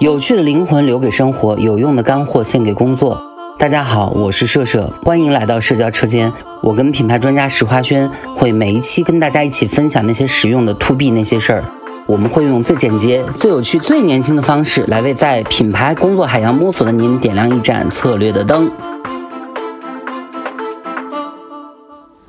有趣的灵魂留给生活，有用的干货献给工作。大家好，我是社社，欢迎来到社交车间。我跟品牌专家石花轩会每一期跟大家一起分享那些实用的 to B 那些事儿。我们会用最简洁、最有趣、最年轻的方式来为在品牌工作海洋摸索的您点亮一盏策略的灯。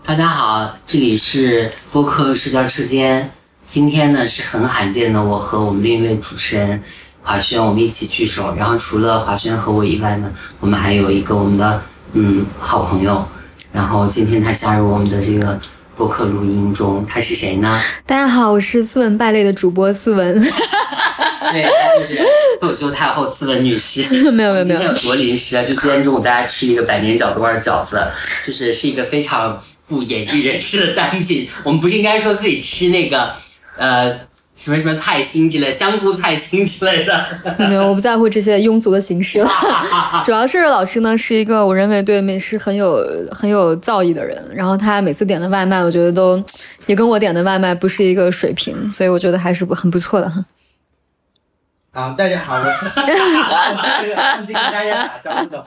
大家好，这里是播客社交车间。今天呢是很罕见的，我和我们另一位主持人华轩，我们一起聚首。然后除了华轩和我以外呢，我们还有一个我们的嗯好朋友。然后今天他加入我们的这个播客录音中，他是谁呢？大家好，我是斯文败类的主播斯文。对，她就是脱口秀太后斯文女士。没有没有没有今天有多临时啊！就今天中午大家吃一个百年饺子味儿饺子，就是是一个非常不演艺人士的单品。我们不是应该说自己吃那个呃什么什么菜心之类、香菇菜心之类的？没有，我不在乎这些庸俗的形式了。主要是老师呢是一个我认为对美食很有很有造诣的人，然后他每次点的外卖，我觉得都也跟我点的外卖不是一个水平，所以我觉得还是不很不错的哈。好，大家好，我是忘记跟大家打招呼的。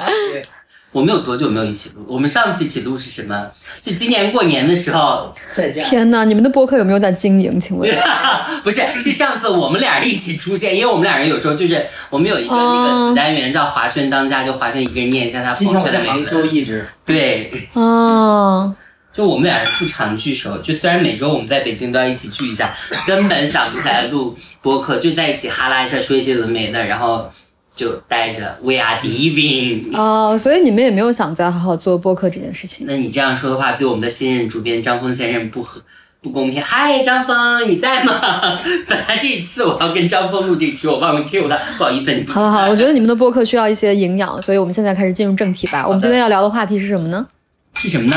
我们有多久没有一起录？我们上次一起录是什么？就今年过年的时候，再见。天呐，你们的播客有没有在经营？请问？不是，是上次我们俩人一起出现，因为我们俩人有时候就是我们有一个那个子单元叫华轩当家，就华轩一个人念一下他朋友圈的美在杭州。一直，对，哦，就我们俩人不常聚首，就虽然每周我们在北京都要一起聚一下，根本想不起来录播客，就在一起哈拉一下，说一些有的没的，然后就带着 We are leaving。哦，所以你们也没有想再好好做播客这件事情。那你这样说的话，对我们的新任主编张峰先生不合不公平。嗨，张峰，你在吗？本来这一次我要跟张峰录这个题，我忘了 Q 他，不好意思，你好好了好了，我觉得你们的播客需要一些营养，所以我们现在开始进入正题吧。我们今天要聊的话题是什么呢？是什么呢？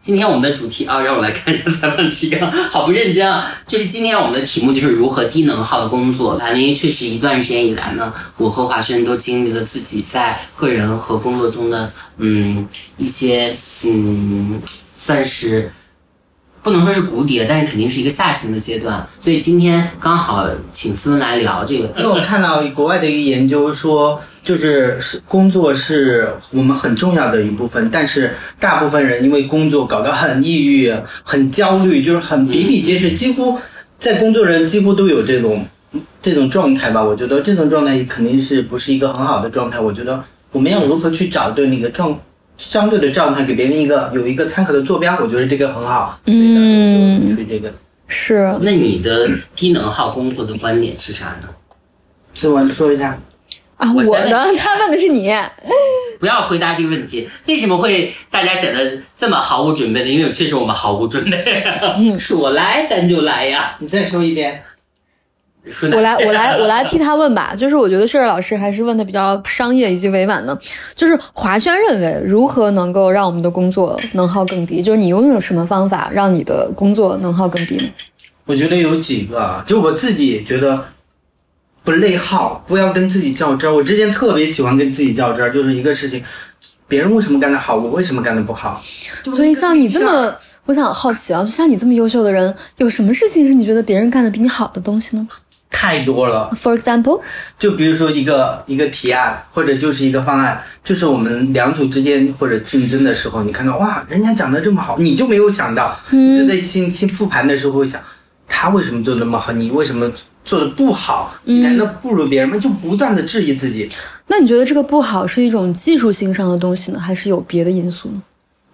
今天我们的主题啊，让我来看一下采访提纲，好不认真啊！就是今天我们的题目就是如何低能耗的工作。因为确实一段时间以来呢，我和华轩都经历了自己在个人和工作中的嗯一些嗯算是不能说是谷底，但是肯定是一个下行的阶段。所以今天刚好请思文来聊这个。因为我看到国外的一个研究说，就是工作是我们很重要的一部分，但是大部分人因为工作搞得很抑郁、很焦虑，就是很比比皆是，几乎在工作人几乎都有这种这种状态吧。我觉得这种状态肯定是不是一个很好的状态。我觉得我们要如何去找对那个状相对的状态，给别人一个有一个参考的坐标，我觉得这个很好。所以呢，嗯我就去这个。是那你的低能耗工作的观点是啥呢？自我说一下。啊，我的，他问的是你。不要回答这个问题，为什么会大家显得这么毫无准备呢？因为确实我们毫无准备，说来咱就来呀。你再说一遍。我来，我来，我来替 他问吧。就是我觉得社儿老师还是问的比较商业以及委婉的。就是华轩认为，如何能够让我们的工作能耗更低？就是你拥有什么方法让你的工作能耗更低呢？我觉得有几个啊，就我自己觉得不内耗，不要跟自己较真儿。我之前特别喜欢跟自己较真儿，就是一个事情，别人为什么干得好，我为什么干得不好？所以像你这么，我想好奇啊，就像你这么优秀的人，有什么事情是你觉得别人干的比你好的东西呢太多了，？For example，就比如说一个一个提案，或者就是一个方案，就是我们两组之间或者竞争的时候，你看到哇，人家讲的这么好，你就没有想到，就在心心复盘的时候会想，他为什么做那么好，你为什么做的不好？你难道不如别人吗？就不断的质疑自己。那你觉得这个不好是一种技术性上的东西呢，还是有别的因素呢？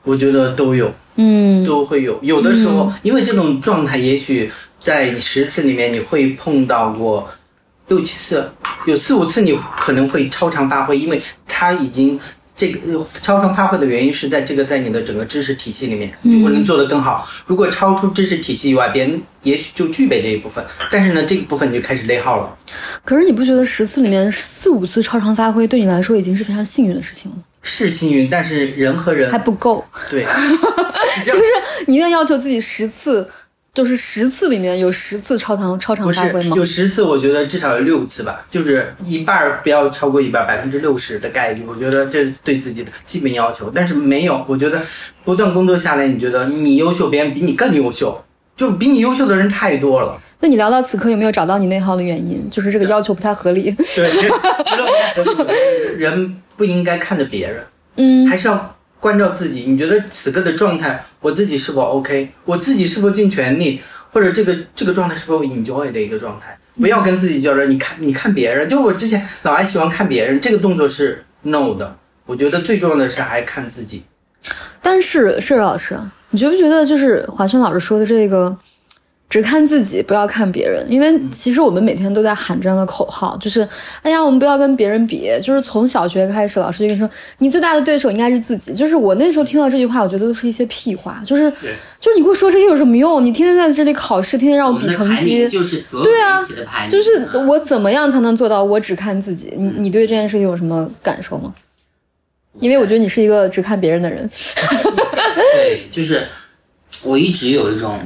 我觉得都有，嗯，都会有。有的时候，因为这种状态，也许在十次里面你会碰到过六七次，有四五次你可能会超常发挥，因为它已经这个呃超常发挥的原因是在这个在你的整个知识体系里面，如果能做得更好，如果超出知识体系以外，别人也许就具备这一部分，但是呢，这个部分你就开始内耗了。可是你不觉得十次里面四五次超常发挥对你来说已经是非常幸运的事情了吗？是幸运，但是人和人还不够，对，就是你一定要要求自己十次，就是十次里面有十次超常超常发挥吗？有十次，我觉得至少有六次吧，就是一半儿不要超过一半，百分之六十的概率，我觉得这是对自己的基本要求。但是没有，我觉得不断工作下来，你觉得你优秀，别人比你更优秀，就比你优秀的人太多了。那你聊到此刻有没有找到你内耗的原因？就是这个要求不太合理。对，觉得人不应该看着别人，嗯还是要关照自己。你觉得此刻的状态，我自己是否 OK？我自己是否尽全力，或者这个这个状态是否 enjoy 的一个状态？不要跟自己较真。你看，你看别人，就我之前老爱喜欢看别人，这个动作是 no 的。我觉得最重要的是还看自己。但是是老师，你觉不觉得就是华轩老师说的这个，只看自己，不要看别人？因为其实我们每天都在喊这样的口号，就是哎呀，我们不要跟别人比。就是从小学开始，老师就跟你说，你最大的对手应该是自己。就是我那时候听到这句话，我觉得都是一些屁话，就是就是你给我说这些有什么用？你天天在这里考试，天天让我比成绩。就是对啊就是我怎么样才能做到我只看自己？你你对这件事情有什么感受吗？因为我觉得你是一个只看别人的人。对，就是我一直有一种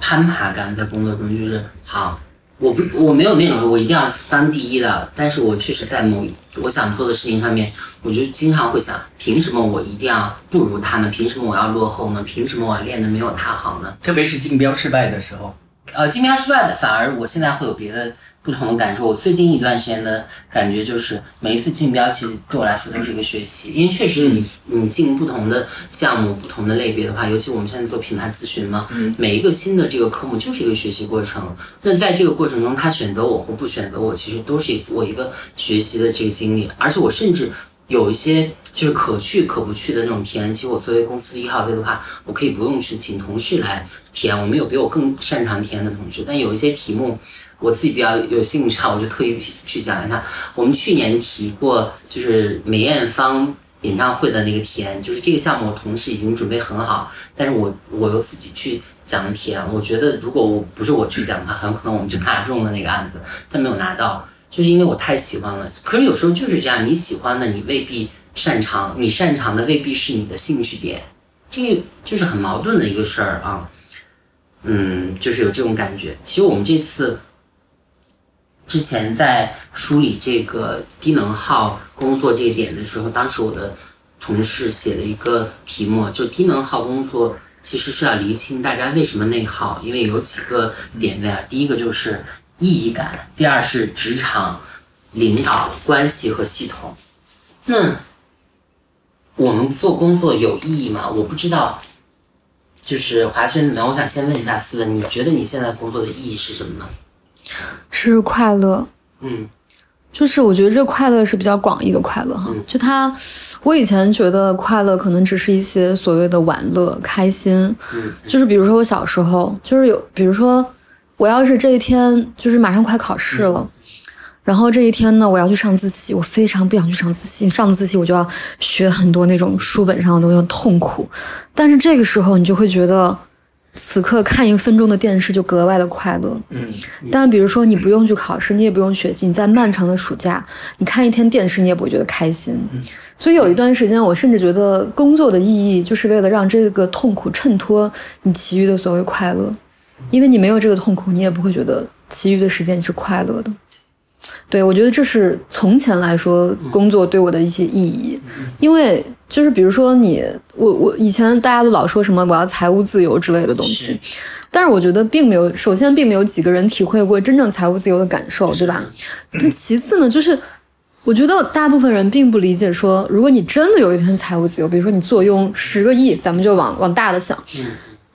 攀爬感在工作中，就是好，我不我没有那种我一定要当第一的，但是我确实在某我想做的事情上面，我就经常会想，凭什么我一定要不如他们？凭什么我要落后呢？凭什么我练的没有他好呢？特别是竞标失败的时候，呃，竞标失败的，反而我现在会有别的不同的感受。我最近一段时间的感觉就是，每一次竞标其实对我来说都是一个学习，因为确实你你进不同的项目、不同的类别的话，尤其我们现在做品牌咨询嘛，每一个新的这个科目就是一个学习过程。那在这个过程中，他选择我或不选择我，其实都是我一个学习的这个经历，而且我甚至。有一些就是可去可不去的那种填，其实我作为公司一号位的话，我可以不用去请同事来填，我们有比我更擅长填的同事。但有一些题目我自己比较有兴趣啊，我就特意去讲一下。我们去年提过，就是梅艳芳演唱会的那个填，就是这个项目我同事已经准备很好，但是我我又自己去讲的填。我觉得如果我不是我去讲的话，很有可能我们就拿中了那个案子，但没有拿到。就是因为我太喜欢了，可是有时候就是这样，你喜欢的你未必擅长，你擅长的未必是你的兴趣点，这就是很矛盾的一个事儿啊。嗯，就是有这种感觉。其实我们这次之前在梳理这个低能耗工作这一点的时候，当时我的同事写了一个题目，就低能耗工作其实是要厘清大家为什么内耗，因为有几个点位啊，第一个就是。意义感，第二是职场领导关系和系统。那我们做工作有意义吗？我不知道。就是华轩怎么样？我想先问一下思文，你觉得你现在工作的意义是什么呢？是快乐。嗯，就是我觉得这快乐是比较广义的快乐哈。就他，我以前觉得快乐可能只是一些所谓的玩乐、开心。嗯，就是比如说我小时候，就是有，比如说。我要是这一天就是马上快考试了，然后这一天呢，我要去上自习，我非常不想去上自习。上自习我就要学很多那种书本上的东西，痛苦。但是这个时候你就会觉得，此刻看一分钟的电视就格外的快乐。嗯，但比如说你不用去考试，你也不用学习，你在漫长的暑假，你看一天电视，你也不会觉得开心。所以有一段时间，我甚至觉得工作的意义就是为了让这个痛苦衬托你其余的所谓快乐。因为你没有这个痛苦，你也不会觉得其余的时间是快乐的。对我觉得这是从前来说工作对我的一些意义。因为就是比如说你我我以前大家都老说什么我要财务自由之类的东西，但是我觉得并没有，首先并没有几个人体会过真正财务自由的感受，对吧？那其次呢，就是我觉得大部分人并不理解说，如果你真的有一天财务自由，比如说你坐拥十个亿，咱们就往往大的想。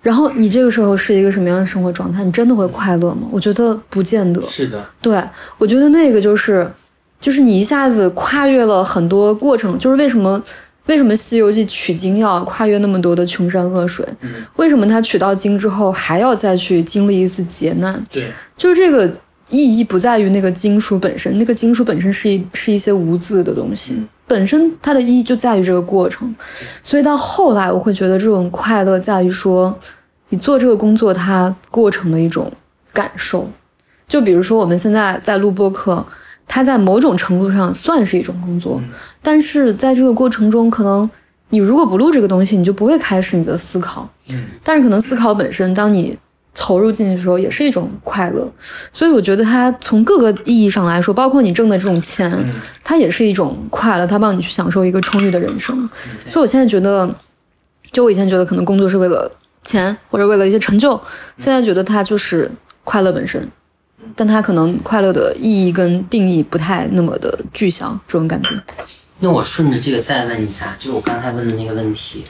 然后你这个时候是一个什么样的生活状态？你真的会快乐吗？我觉得不见得。是的，对我觉得那个就是，就是你一下子跨越了很多过程。就是为什么为什么《西游记》取经要跨越那么多的穷山恶水？为什么他取到经之后还要再去经历一次劫难？对，就是这个意义不在于那个金属本身，那个金属本身是一是一些无字的东西。本身它的意义就在于这个过程，所以到后来我会觉得这种快乐在于说，你做这个工作它过程的一种感受。就比如说我们现在在录播课，它在某种程度上算是一种工作，但是在这个过程中，可能你如果不录这个东西，你就不会开始你的思考。嗯，但是可能思考本身，当你投入进去的时候，也是一种快乐。所以我觉得它从各个意义上来说，包括你挣的这种钱，它也是一种快乐，它帮你去享受一个充裕的人生。所以我现在觉得，就我以前觉得可能工作是为了钱或者为了一些成就，现在觉得它就是快乐本身。但它可能快乐的意义跟定义不太那么的具象，这种感觉。那我顺着这个再问一下，就是我刚才问的那个问题，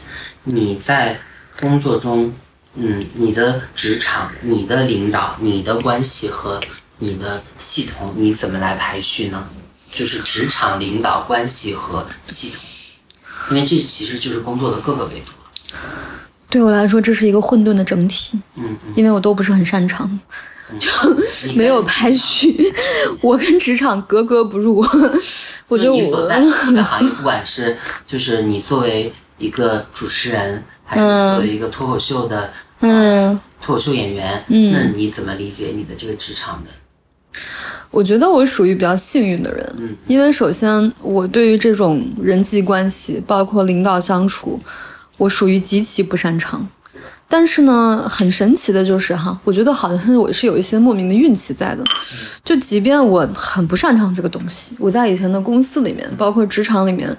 你在工作中，嗯，你的职场、你的领导、你的关系和你的系统，你怎么来排序呢？就是职场、领导关系和系统，因为这其实就是工作的各个维度。对我来说，这是一个混沌的整体，嗯嗯，因为我都不是很擅长，就没有排序，我跟职场格格不入。我觉得你所我在这个行业，不管是就是你作为一个主持人，还是作为一个脱口秀的嗯。脱口秀演员，嗯那你怎么理解你的这个职场的？我觉得我属于比较幸运的人，嗯因为首先我对于这种人际关系，包括领导相处，我属于极其不擅长。但是呢，很神奇的就是哈，我觉得好像是我是有一些莫名的运气在的。就即便我很不擅长这个东西，我在以前的公司里面，包括职场里面，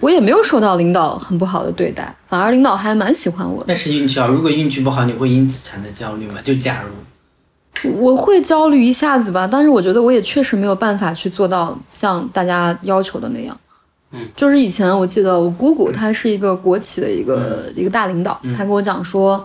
我也没有受到领导很不好的对待，反而领导还蛮喜欢我的。但是运气好，如果运气不好，你会因此产生焦虑吗？就假如，我会焦虑一下子吧，但是我觉得我也确实没有办法去做到像大家要求的那样。嗯，就是以前我记得我姑姑她是一个国企的一个、一个大领导，她跟我讲说，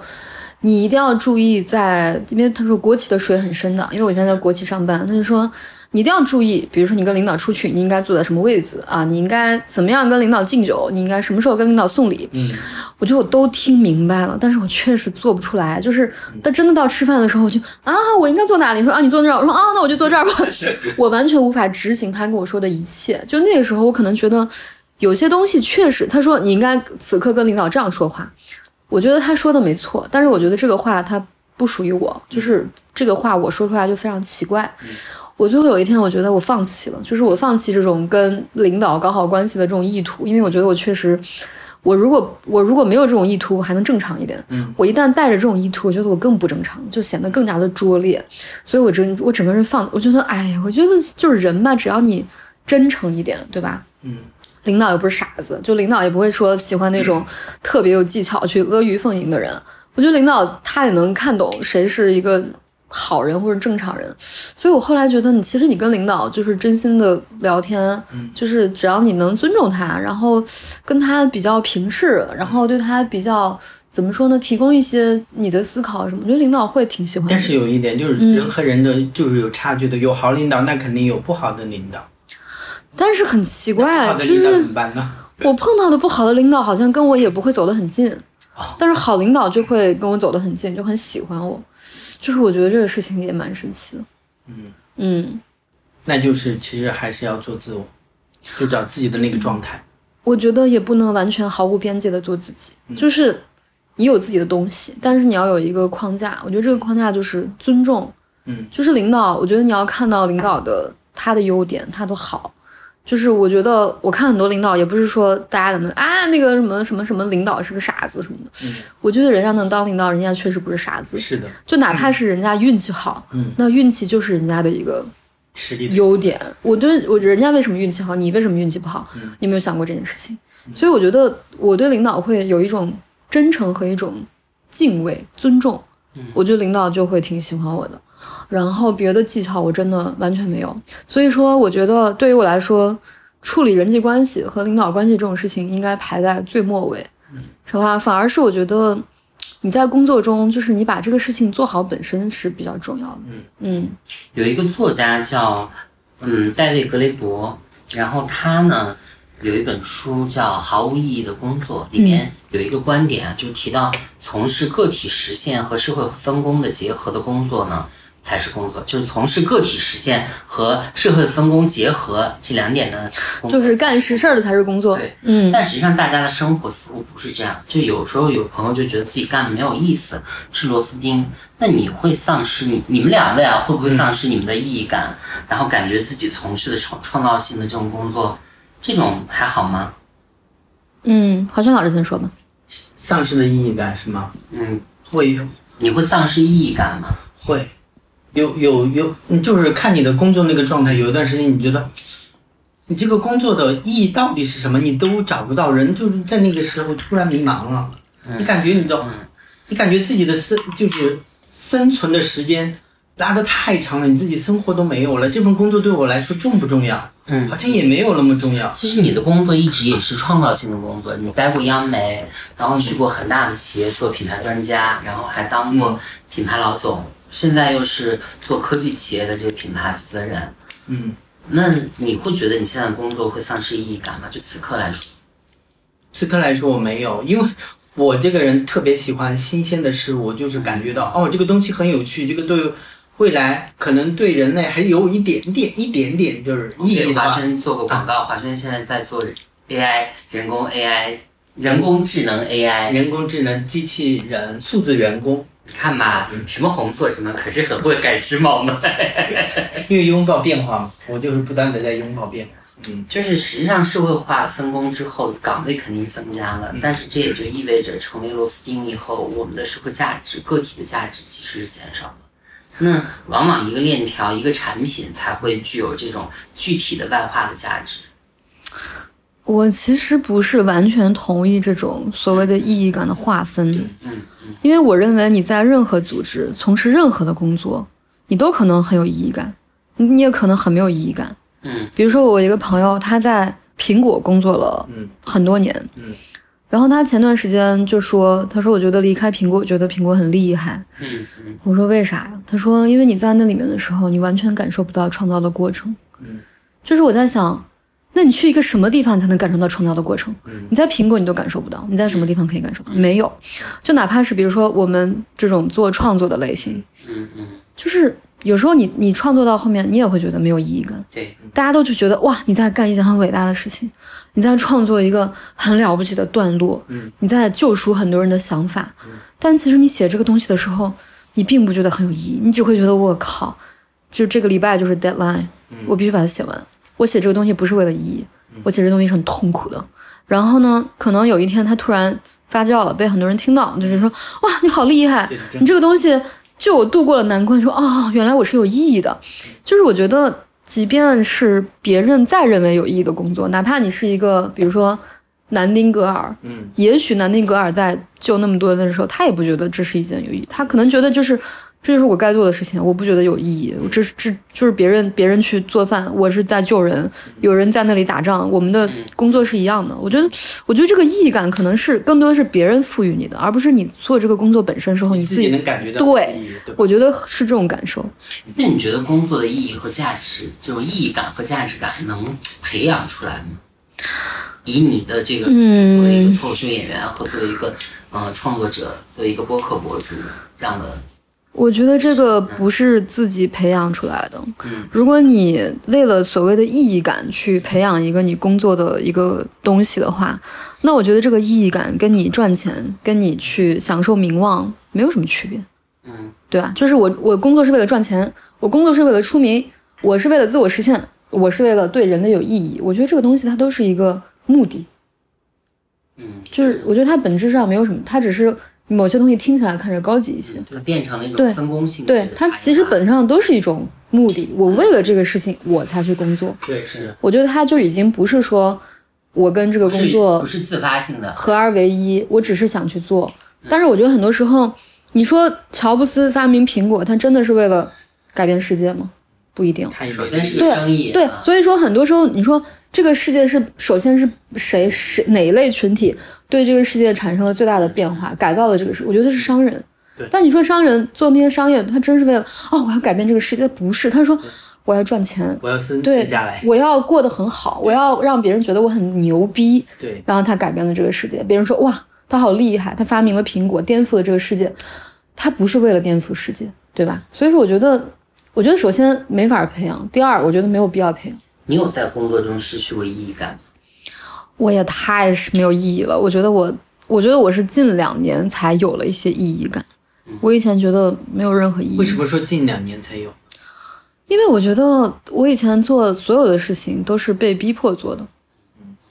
你一定要注意在，因为他说国企的水很深的，因为我现在在国企上班，他就说你一定要注意，比如说你跟领导出去，你应该坐在什么位置啊？你应该怎么样跟领导敬酒？你应该什么时候跟领导送礼？嗯，我觉得我都听明白了，但是我确实做不出来。就是，他真的到吃饭的时候，我就啊，我应该坐哪里？说啊，你坐那儿。我说啊，那我就坐这儿吧。我完全无法执行他跟我说的一切。就那个时候，我可能觉得有些东西确实，他说你应该此刻跟领导这样说话，我觉得他说的没错，但是我觉得这个话他不属于我，就是这个话我说出来就非常奇怪。我最后有一天，我觉得我放弃了，就是我放弃这种跟领导搞好关系的这种意图，因为我觉得我确实，我如果我如果没有这种意图，我还能正常一点。嗯，我一旦带着这种意图，我觉得我更不正常，就显得更加的拙劣。所以我整我整个人放，我觉得，哎呀，我觉得就是人吧，只要你真诚一点，对吧？嗯，领导又不是傻子，就领导也不会说喜欢那种特别有技巧去阿谀奉迎的人。我觉得领导他也能看懂谁是一个好人或者正常人，所以我后来觉得你其实你跟领导就是真心的聊天，就是只要你能尊重他，然后跟他比较平视，然后对他比较怎么说呢，提供一些你的思考什么，我觉得领导会挺喜欢但。是有一点就是嗯人和人的就是有差距的，有好领导，那肯定有不好的领导。但是很奇怪，就是？我碰到的不好的领导，好像跟我也不会走得很近，但是好领导就会跟我走得很近，就很喜欢我。就是我觉得这个事情也蛮神奇的。嗯嗯，那就是其实还是要做自我，就找自己的那个状态。我觉得也不能完全毫无边界的做自己，嗯就是你有自己的东西，但是你要有一个框架。我觉得这个框架就是尊重，嗯，就是领导，我觉得你要看到领导的他的优点，他的好。就是我觉得我看很多领导，也不是说大家怎么啊那个什么什么什么领导是个傻子什么的，嗯我觉得人家能当领导，人家确实不是傻子。是的，就哪怕是人家运气好，嗯那运气就是人家的一个实力优点。我对我人家为什么运气好，你为什么运气不好？嗯你有没有想过这件事情？所以我觉得我对领导会有一种真诚和一种敬畏、尊重。我觉得领导就会挺喜欢我的。然后别的技巧我真的完全没有。所以说，我觉得对于我来说，处理人际关系和领导关系这种事情应该排在最末尾。是吧？反而是我觉得你在工作中，就是你把这个事情做好本身是比较重要的。嗯有一个作家叫嗯戴维·格雷伯，然后他呢有一本书叫《毫无意义的工作》，里面有一个观点啊，就提到从事个体实现和社会分工的结合的工作呢。才是工作，就是从事个体实现和社会分工结合这两点的。就是干实事儿的才是工作。对，嗯但实际上大家的生活似乎不是这样，就有时候有朋友就觉得自己干的没有意思，吃螺丝钉。那你会丧失你你们两位啊，会不会丧失你们的意义感，然后感觉自己从事的创创造性的这种工作，这种还好吗？嗯，华轩老师先说吧。丧失的意义感是吗？嗯，会你会丧失意义感吗？会，有有有，你就是看你的工作那个状态，有一段时间你觉得，你这个工作的意义到底是什么，你都找不到，人就是在那个时候突然迷茫了，你感觉你都，你感觉自己的生就是生存的时间拉得太长了，你自己生活都没有了。这份工作对我来说重不重要？嗯好像也没有那么重要。其实你的工作一直也是创造性的工作，你待过央媒，然后去过很大的企业做品牌专家，然后还当过品牌老总，现在又是做科技企业的这个品牌负责人。嗯，那你会觉得你现在工作会丧失意义感吗？就此刻来说，此刻来说我没有，因为我这个人特别喜欢新鲜的事物，就是感觉到哦，这个东西很有趣，这个对未来可能对人类还有一点点、一点点就是意义给华的话，轩做个广告，华轩现在在做 AI 人工 AI 人工智能 AI，人工智能机器人、数字员工，你看吧，什么红色什么，可是很会赶时髦呢。因为拥抱变化嘛，我就是不断的在拥抱变化。就是实际上社会化分工之后，岗位肯定增加了，但是这也就意味着成为螺丝钉以后，我们的社会价值、个体的价值其实是减少了。那往往一个链条、一个产品才会具有这种具体的外化的价值。我其实不是完全同意这种所谓的意义感的划分，嗯因为我认为你在任何组织从事任何的工作，你都可能很有意义感，你也可能很没有意义感。嗯比如说我一个朋友，他在苹果工作了嗯很多年，嗯然后他前段时间就说，他说我觉得离开苹果，我觉得苹果很厉害。嗯嗯我说为啥呀？他说因为你在那里面的时候，你完全感受不到创造的过程。嗯，就是我在想，那你去一个什么地方才能感受到创造的过程？嗯你在苹果你都感受不到，你在什么地方可以感受到？没有。就哪怕是比如说我们这种做创作的类型，嗯嗯，就是有时候你你创作到后面，你也会觉得没有意义感。对，大家都就觉得哇，你在干一件很伟大的事情，你在创作一个很了不起的段落，嗯你在救赎很多人的想法，但其实你写这个东西的时候，你并不觉得很有意义，你只会觉得我靠，就这个礼拜就是 deadline，、我必须把它写完。我写这个东西不是为了意义，我写这个东西是很痛苦的。然后呢，可能有一天它突然发酵了，被很多人听到，就是说哇，你好厉害，你这个东西就我度过了难关，说哦，原来我是有意义的。就是我觉得，即便是别人再认为有意义的工作，哪怕你是一个，比如说南丁格尔，嗯，也许南丁格尔在救那么多人的时候，他也不觉得这是一件有意义，他可能觉得就是。这就是我该做的事情，我不觉得有意义。这是这就是别人别人去做饭，我是在救人，有人在那里打仗，我们的工作是一样的。我觉得，我觉得这个意义感可能是更多的是别人赋予你的，而不是你做这个工作本身时候你自自己能感觉到对我觉得是这种感受。那你觉得工作的意义和价值，这种意义感和价值感能培养出来吗？以你的这个作为一个脱口秀演员和作为一个呃创作者，作为一个播客博主这样的，我觉得这个不是自己培养出来的。如果你为了所谓的意义感去培养一个你工作的一个东西的话，那我觉得这个意义感跟你赚钱、跟你去享受名望没有什么区别，嗯对吧？就是我我工作是为了赚钱，我工作是为了出名，我是为了自我实现，我是为了对人类有意义。我觉得这个东西它都是一个目的，嗯，就是我觉得它本质上没有什么，它只是某些东西听起来看着高级一些。就是变成了一种分工性质对。它其实本质上都是一种目的。我为了这个事情我才去工作，对是我觉得它就已经不是说我跟这个工作不是自发性的，合二为一，我只是想去做。但是我觉得很多时候，你说乔布斯发明苹果，他真的是为了改变世界吗？不一定。他首先是个对生意，对，啊所以说很多时候你说这个世界是首先是谁是哪一类群体对这个世界产生了最大的变化，改造了这个世，我觉得是商人对。但你说商人做那些商业，他真是为了哦，我要改变这个世界？不是，他说我要赚钱，我要生下来，，我要过得很好，我要让别人觉得我很牛逼，对然后他改变了这个世界。别人说哇，他好厉害，他发明了苹果，颠覆了这个世界。他不是为了颠覆世界，对吧？所以说，我觉得，我觉得首先没法培养，第二，我觉得没有必要培养。你有在工作中失去过意义感吗？我也太是没有意义了。我觉得我，我觉得我是近两年才有了一些意义感。我以前觉得没有任何意义。为什么说近两年才有？因为我觉得我以前做所有的事情都是被逼迫做的，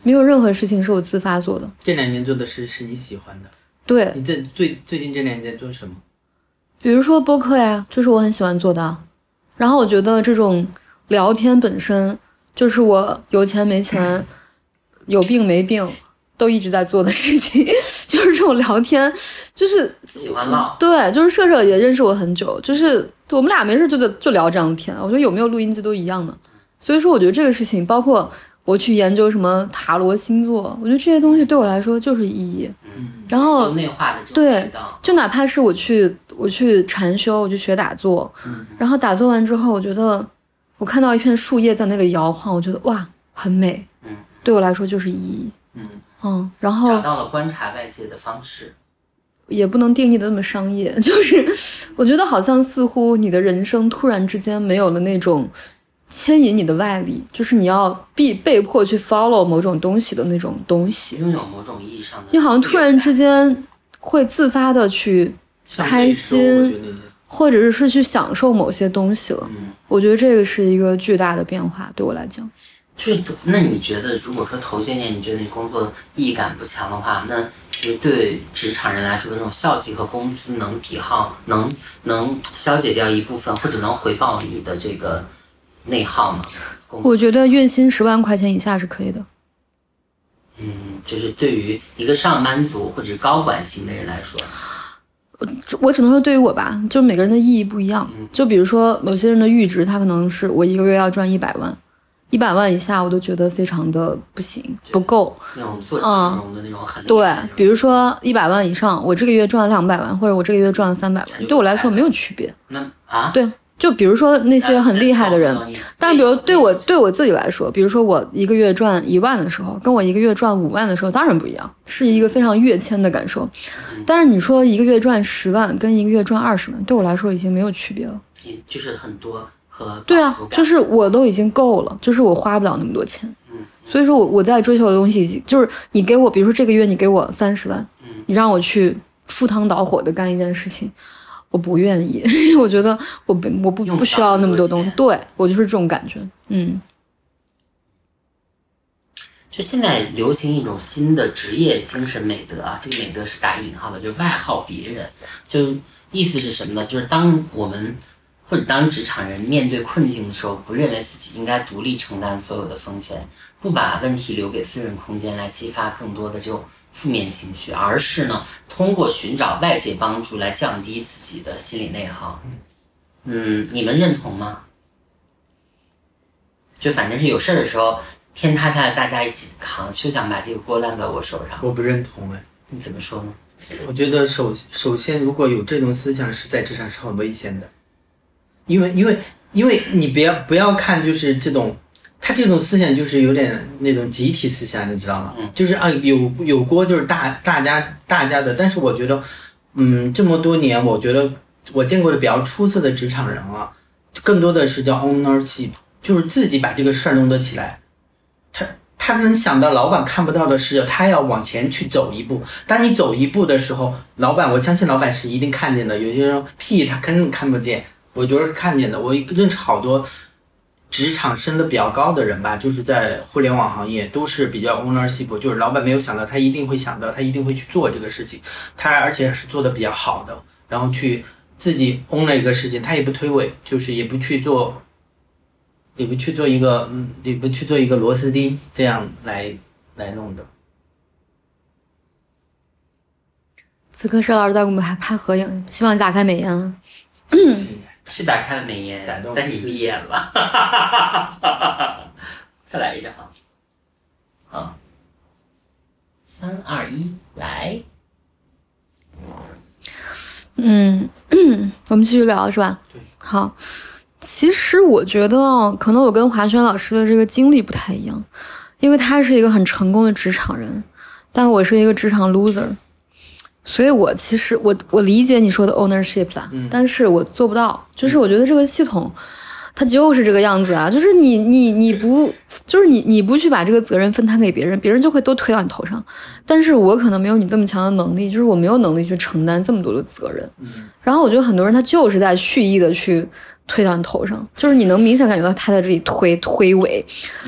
没有任何事情是我自发做的。这两年做的事是你喜欢的，对，你这最最近这两年在做什么？比如说播客呀，就是我很喜欢做的啊。然后我觉得这种聊天本身，就是我有钱没钱，有病没病，都一直在做的事情，就是这种聊天，就是喜欢唠，对，就是社社也认识我很久，就是我们俩没事就得就聊这样的天，我觉得有没有录音机都一样的。所以说，我觉得这个事情，包括我去研究什么塔罗星座，我觉得这些东西对我来说就是意义。然后内化的这种对就哪怕是我去我去禅修，我去学打坐，然后打坐完之后，我觉得我看到一片树叶在那里摇晃，我觉得哇，很美。嗯，对我来说就是意义。嗯，嗯，然找后到了观察外界的方式。也不能定义的那么商业，就是我觉得好像似乎你的人生突然之间没有了那种牵引你的外力，就是你要必被迫去 follow 某种东西的那种东西，拥有某种意义上的，你好像突然之间会自发的去开心或者是是去享受某些东西了。嗯我觉得这个是一个巨大的变化，对我来讲。就是那你觉得，如果说头些年你觉得你工作意义感不强的话，那你对职场人来说的这种效绩和工资能抵耗，能能消解掉一部分，或者能回报你的这个内耗吗？我觉得月薪十万块钱以下是可以的。嗯，就是对于一个上班族或者高管型的人来说，我只能说对于我吧，就每个人的意义不一样。就比如说某些人的阈值，他可能是我一个月要赚一百万，一百万以下我都觉得非常的不行，不够。那种做金融的那种很厉嗯对比如说一百万以上，我这个月赚了两百万，或者我这个月赚了三百万，对我来说没有区别。那啊，对，就比如说那些很厉害的人，但比如对我对我自己来说，比如说我一个月赚一万的时候，跟我一个月赚五万的时候，当然不一样，是一个非常跃迁的感受。但是你说一个月赚十万跟一个月赚二十万，对我来说已经没有区别了。就是很多和对啊就是我都已经够了，就是我花不了那么多钱。所以说我我在追求的东西，就是你给我，比如说这个月你给我三十万，你让我去赴汤蹈火的干一件事情，我不愿意，我觉得我不我不不不需要那么多东西对我就是这种感觉。嗯，就现在流行一种新的职业精神美德啊，这个美德是打引号的，就是外号别人。就意思是什么呢？就是当我们或者当职场人面对困境的时候，不认为自己应该独立承担所有的风险，不把问题留给私人空间来激发更多的这种负面情绪，而是呢，通过寻找外界帮助来降低自己的心理内耗。嗯，你们认同吗？就反正是有事儿的时候，天塌下来大家一起扛，休想把这个锅烂在我手上。我不认同哎。你怎么说呢？我觉得首首先，如果有这种思想，是在职场是很危险的，因为因为因为你不要不要看就是这种，他这种思想就是有点那种集体思想，你知道吗？就是啊有有锅就是大大家大家的，但是我觉得，嗯，这么多年，我觉得我见过的比较出色的职场人啊，更多的是叫 ownership，就是自己把这个事儿弄得起来。他他能想到老板看不到的事，他要往前去走一步。当你走一步的时候，老板，我相信老板是一定看见的。有些人屁他肯定看不见，我觉得是看见的。我认识好多职场升的比较高的人吧，就是在互联网行业都是比较 ownership，就是老板没有想到，他一定会想到，他一定会去做这个事情，他而且是做的比较好的，然后去自己 own 了一个事情，他也不推诿，就是也不去做。也不去做一个，嗯，也不去做一个螺丝钉，这样来来弄的。此刻佘老师在给我们拍拍合影，希望你打开美颜。是打开了美颜但你思闭眼了。再来一张，好，三二一，来。嗯，我们继续聊是吧？对。好，其实我觉得哦可能我跟华轩老师的这个经历不太一样，因为他是一个很成功的职场人，但我是一个职场 loser，所以我其实我我理解你说的 ownership 啦，但是我做不到，就是我觉得这个系统。它就是这个样子啊，就是你你你不，就是你你不去把这个责任分摊给别人，别人就会都推到你头上。但是我可能没有你这么强的能力，就是我没有能力去承担这么多的责任。然后我觉得很多人他就是在蓄意的去推到你头上，就是你能明显感觉到他在这里推推诿。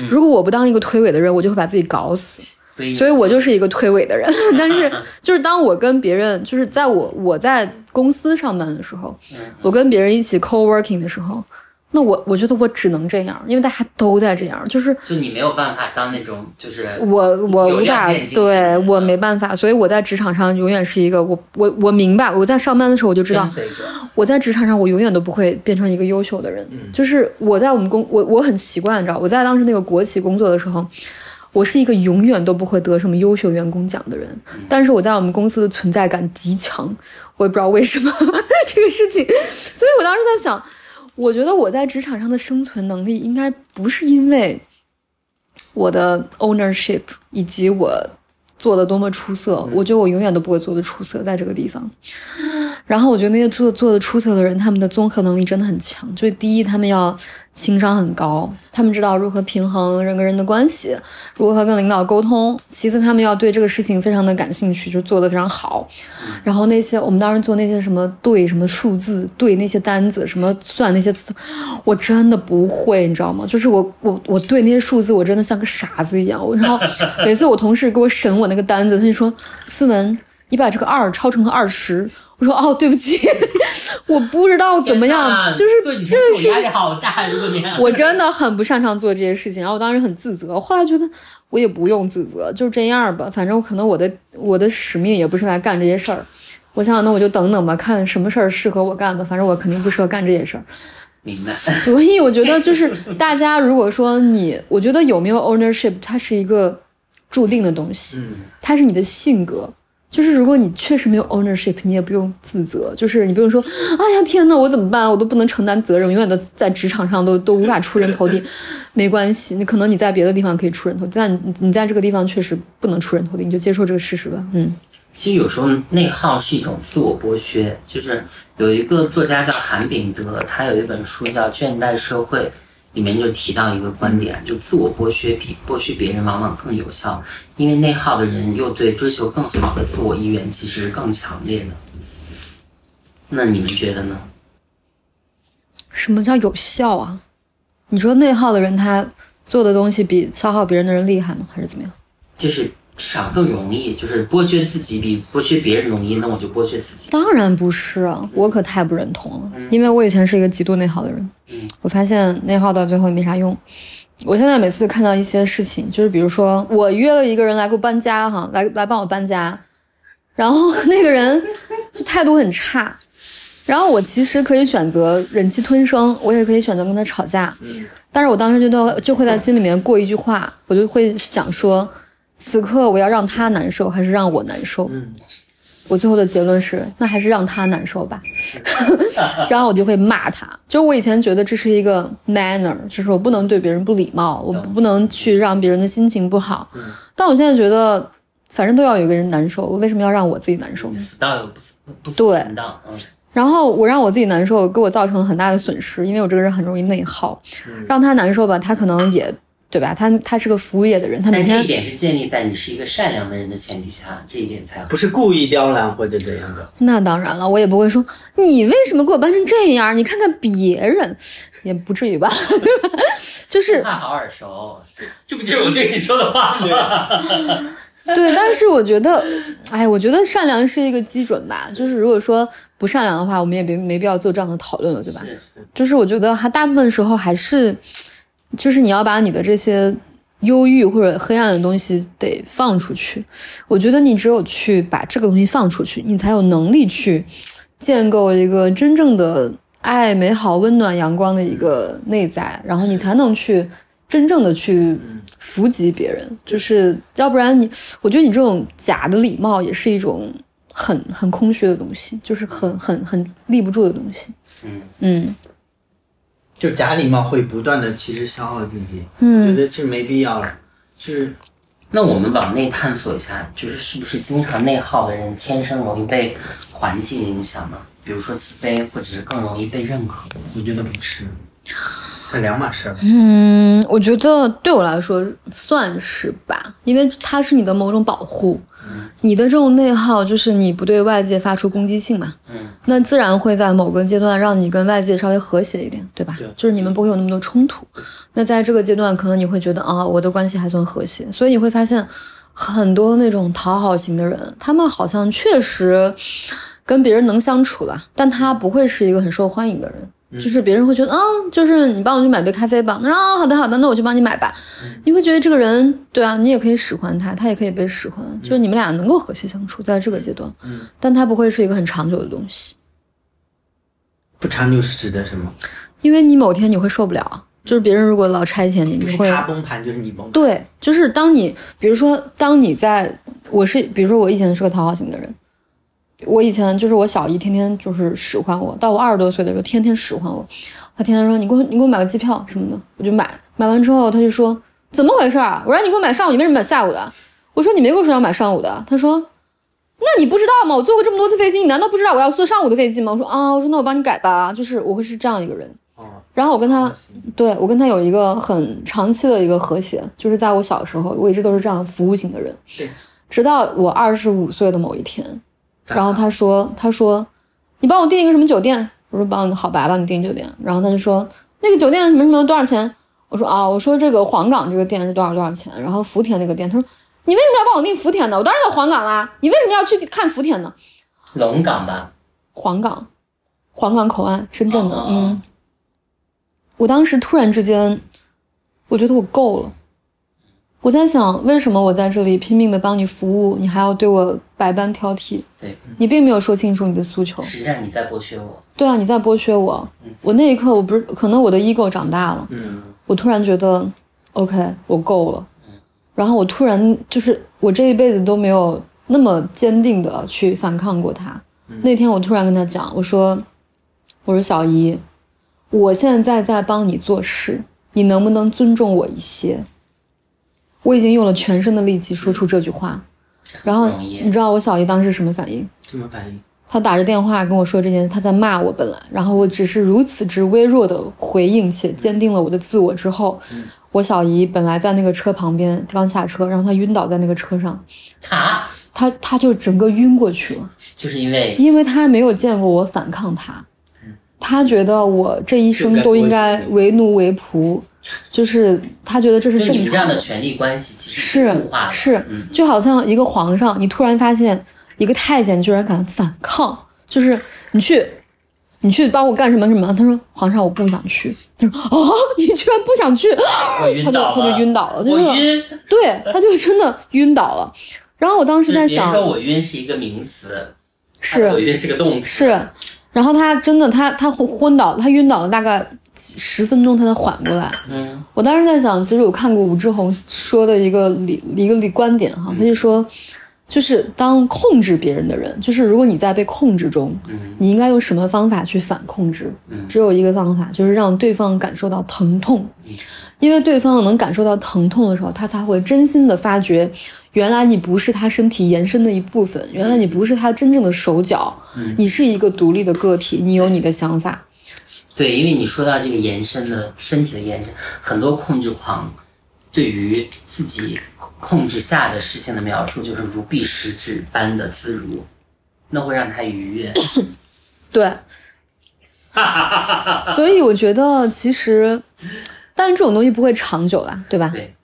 如果我不当一个推诿的人，我就会把自己搞死。所以我就是一个推诿的人。但是就是当我跟别人，就是在我我在公司上班的时候，我跟别人一起 co working 的时候。那我我觉得我只能这样，因为大家都在这样，就是就你没有办法当那种就是我我无法对我没办法，所以我在职场上永远是一个我我我明白，我在上班的时候我就知道我在职场上我永远都不会变成一个优秀的人。就是我在我们公我我很奇怪，你知道，我在当时那个国企工作的时候。我是一个永远都不会得什么优秀员工奖的人，但是我在我们公司的存在感极强，我也不知道为什么 这个事情，所以我当时在想，我觉得我在职场上的生存能力应该不是因为我的 ownership 以及我做的多么出色，我觉得我永远都不会做的出色在这个地方。然后我觉得那些做做的出色的人，他们的综合能力真的很强。就是第一，他们要情商很高，他们知道如何平衡人跟人的关系，如何跟领导沟通。其次，他们要对这个事情非常的感兴趣，就做得非常好。然后那些我们当时做那些什么对什么数字对那些单子，什么算那些词，我真的不会，你知道吗？就是我我我对那些数字，我真的像个傻子一样。我然后每次我同事给我审我那个单子，他就说：“思文，你把这个二抄成个二十。”我说：“哦，对不起，我不知道怎么样，就是这个事压力好大。如果你我真的很不擅长做这些事情，然后我当时很自责，后来觉得我也不用自责，就这样吧，反正可能我的我的使命也不是来干这些事儿。我想想，那我就等等吧，看什么事儿适合我干吧。反正我肯定不适合干这些事儿，明白，所以我觉得就是 大家如果说你，我觉得有没有 ownership，它是一个注定的东西，它是你的性格。就是如果你确实没有 ownership，你也不用自责，就是你不用说，哎呀天呐，我怎么办？我都不能承担责任，永远都在职场上都都无法出人头地。没关系，你可能你在别的地方可以出人头地，但你你在这个地方确实不能出人头地，你就接受这个事实吧。嗯，其实有时候内耗是一种自我剥削，就是有一个作家叫韩炳德，他有一本书叫《倦怠社会》，里面就提到一个观点，就自我剥削比剥削别人往往更有效，因为内耗的人又对追求更好的自我意愿其实更强烈的。那你们觉得呢？什么叫有效啊？你说内耗的人他做的东西比消耗别人的人厉害吗？还是怎么样？就是至少更容易，就是剥削自己比剥削别人容易，那我就剥削自己。当然不是啊，我可太不认同了，因为我以前是一个极度内耗的人，我发现内耗到最后也没啥用。我现在每次看到一些事情，就是比如说我约了一个人来给我搬家哈，来来帮我搬家，然后那个人就态度很差，然后我其实可以选择忍气吞声，我也可以选择跟他吵架，但是我当时就都就会在心里面过一句话，我就会想说，此刻我要让他难受还是让我难受？我最后的结论是，那还是让他难受吧。然后我就会骂他，就我以前觉得这是一个 manner，就是我不能对别人不礼貌，我不能去让别人的心情不好。但我现在觉得，反正都要有一个人难受，我为什么要让我自己难受？死当有不死不死对然后我让我自己难受，给我造成了很大的损失，因为我这个人很容易内耗。让他难受吧，他可能也对吧？他他是个服务业的人，他每天这一点是建立在你是一个善良的人的前提下，这一点才好。不是故意刁难或者怎样的。那当然了，我也不会说你为什么给我办成这样，你看看别人，也不至于吧？就是话好耳熟，这这不就是我对你说的话吗？对，但是我觉得，哎，我觉得善良是一个基准吧。就是如果说不善良的话，我们也别没必要做这样的讨论了，对吧？是是，就是我觉得还大部分时候还是，就是你要把你的这些忧郁或者黑暗的东西得放出去。我觉得你只有去把这个东西放出去，你才有能力去建构一个真正的爱、美好、温暖、阳光的一个内在，然后你才能去真正的去扶及别人。就是要不然你，我觉得你这种假的礼貌也是一种很很空虚的东西，就是很很很立不住的东西。嗯嗯。就假礼貌会不断的其实消耗自己，嗯觉得这没必要了。就是那我们往内探索一下，就是是不是经常内耗的人天生容易被环境影响呢？比如说自卑，或者是更容易被认可。我觉得不是，这两码事儿。嗯，我觉得对我来说算是吧，因为它是你的某种保护。你的这种内耗就是你不对外界发出攻击性嘛，嗯，那自然会在某个阶段让你跟外界稍微和谐一点，对吧？对就是你们不会有那么多冲突。那在这个阶段，可能你会觉得啊，我的关系还算和谐，所以你会发现很多那种讨好型的人，他们好像确实跟别人能相处了，但他不会是一个很受欢迎的人。就是别人会觉得，嗯，就是你帮我去买杯咖啡吧，啊，好的好的，那我去帮你买吧。你会觉得这个人，对啊，你也可以使唤他，他也可以被使唤，就是你们俩能够和谐相处，在这个阶段，但他不会是一个很长久的东西，不长久是指的什么？因为你某天你会受不了，就是别人如果老差遣你，你会他崩盘就是你崩盘。对，就是当你，比如说，当你在，我是，比如说我以前是个讨好型的人，我以前就是我小姨天天就是使唤我，到我二十多岁的时候，天天使唤我，她天天说你给我你给我买个机票什么的，我就买，买完之后她就说怎么回事啊？我让你给我买上午，你为什么买下午的？我说你没跟我说要买上午的，她说。那你不知道吗？我坐过这么多次飞机，你难道不知道我要坐上午的飞机吗？我说啊，我说那我帮你改吧，就是我会是这样一个人。哦，然后我跟他对我跟他有一个很长期的一个和谐，就是在我小时候，我一直都是这样服务型的人，是直到我二十五岁的某一天，反然后他说，他说，你帮我订一个什么酒店？我说帮你好吧，帮你订酒店。然后他就说那个酒店什么什么多少钱？我说啊，我说这个黄冈这个店是多少多少钱？然后福田那个店，他说你为什么要帮我订福田的？我当然在黄冈啦，你为什么要去看福田呢？龙岗吧，黄冈，黄冈口岸，深圳的，哦嗯。我当时突然之间，我觉得我够了。我在想，为什么我在这里拼命的帮你服务，你还要对我百般挑剔？对，你并没有说清楚你的诉求。实际上你在剥削我。对啊，你在剥削我。我那一刻，我不是可能我的 ego 长大了，嗯，我突然觉得，OK，我够了。然后我突然就是我这一辈子都没有那么坚定的去反抗过他。那天我突然跟他讲，我说：“我说小姨，我现在在帮你做事，你能不能尊重我一些？”我已经用了全身的力气说出这句话，然后你知道我小姨当时什么反应？什么反应？他打着电话跟我说这件事，她在骂我本来，然后我只是如此之微弱的回应且坚定了我的自我之后，我小姨本来在那个车旁边刚下车，然后她晕倒在那个车上，啊，她她就整个晕过去了，就是因为。因为她没有见过我反抗她，她觉得我这一生都应该为奴为仆，就是他觉得这是正常们这样的权力关系其实是固化的。是，就好像一个皇上，你突然发现一个太监居然敢反抗，就是你去，你去帮我干什么什么？他说皇上我不想去。他说哦，你居然不想去？他就他就晕倒了，就是。对，他就真的晕倒了。然后我当时在想，说我晕是一个名词，是我晕是个动词。是，然后他真的他他昏昏倒，他晕倒了大概几十分钟，他才缓过来。嗯，我当时在想，其实我看过武志红说的一个理一个理观点哈，他就说，就是当控制别人的人，就是如果你在被控制中，你应该用什么方法去反控制？只有一个方法，就是让对方感受到疼痛，因为对方能感受到疼痛的时候，他才会真心的发觉，原来你不是他身体延伸的一部分，原来你不是他真正的手脚，你是一个独立的个体，你有你的想法。对，因为你说到这个延伸的身体的延伸，很多控制狂对于自己控制下的事情的描述就是如臂食指般的自如，那会让他愉悦。对，所以我觉得其实，但是这种东西不会长久啦，对吧？对，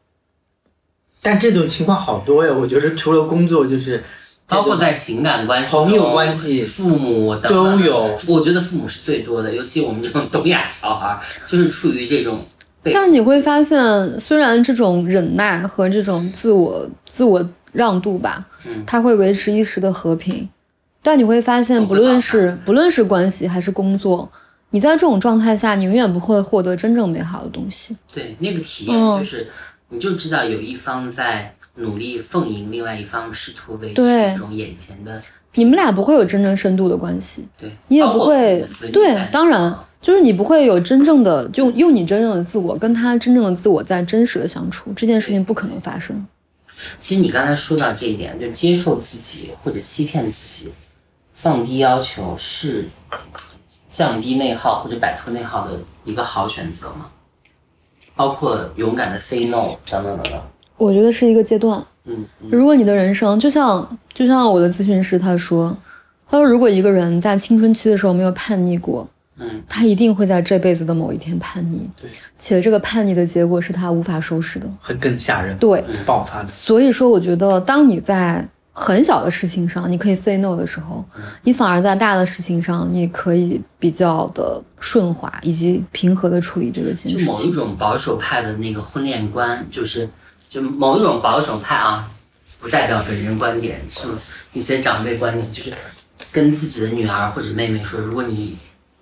但这种情况好多呀，我觉得除了工作就是包括在情感关系、朋友关系父母等等都有。我觉得父母是最多的，尤其我们这种东亚小孩，就是处于这种但你会发现，虽然这种忍耐和这种自我自我让渡吧，嗯它会维持一时的和平，但你会发现，不论是不论是关系还是工作，你在这种状态下，你永远不会获得真正美好的东西。对那个体验，嗯就是、你就知道有一方在努力奉迎，另外一方试图维持对一种眼前的你们俩不会有真正深度的关系，对，你也不会对，当然就是你不会有真正的就用你真正的自我跟他真正的自我在真实的相处，这件事情不可能发生。其实你刚才说到这一点，就接受自己或者欺骗自己，放低要求是降低内耗或者摆脱内耗的一个好选择吗？包括勇敢的 say no 等等等等。我觉得是一个阶段。嗯，嗯如果你的人生就像就像我的咨询师他说，他说如果一个人在青春期的时候没有叛逆过，嗯，他一定会在这辈子的某一天叛逆，对，且这个叛逆的结果是他无法收拾的。会更吓人，对，爆发的。所以说我觉得当你在很小的事情上，你可以 say no 的时候，你反而在大的事情上，你可以比较的顺滑以及平和的处理这个件就某一。种保守派的那个婚恋观，就是就某一种保守派啊，不代表本人观点，是一些长辈观点，就是跟自己的女儿或者妹妹说，如果你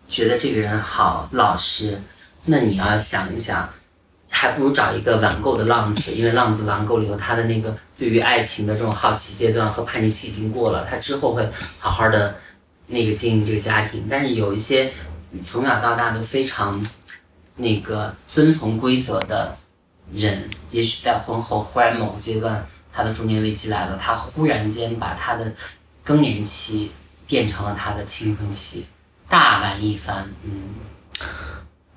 觉得这个人好老实，那你要想一想。还不如找一个晚购的浪子，因为浪子晚购了以后，他的那个对于爱情的这种好奇阶段和叛逆期已经过了，他之后会好好的那个经营这个家庭。但是有一些从小到大都非常那个遵从规则的人，也许在婚后忽然某个阶段，他的中年危机来了，他忽然间把他的更年期变成了他的青春期，大玩一番。嗯，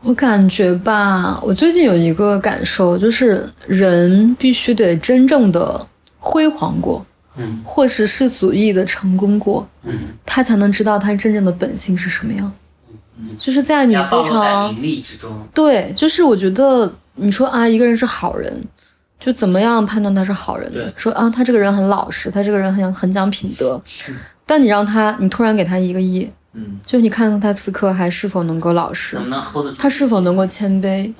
我感觉吧，我最近有一个感受，就是人必须得真正的辉煌过，嗯，或是世俗意义的成功过，嗯，他才能知道他真正的本性是什么样。就是在你非常。对，就是我觉得你说啊，一个人是好人，就怎么样判断他是好人对呢？说啊，他这个人很老实，他这个人很很讲品德。但你让他，你突然给他一个亿，嗯，就你看看他此刻还是否能够老实能，不能 hold 得住？他是否能够谦卑？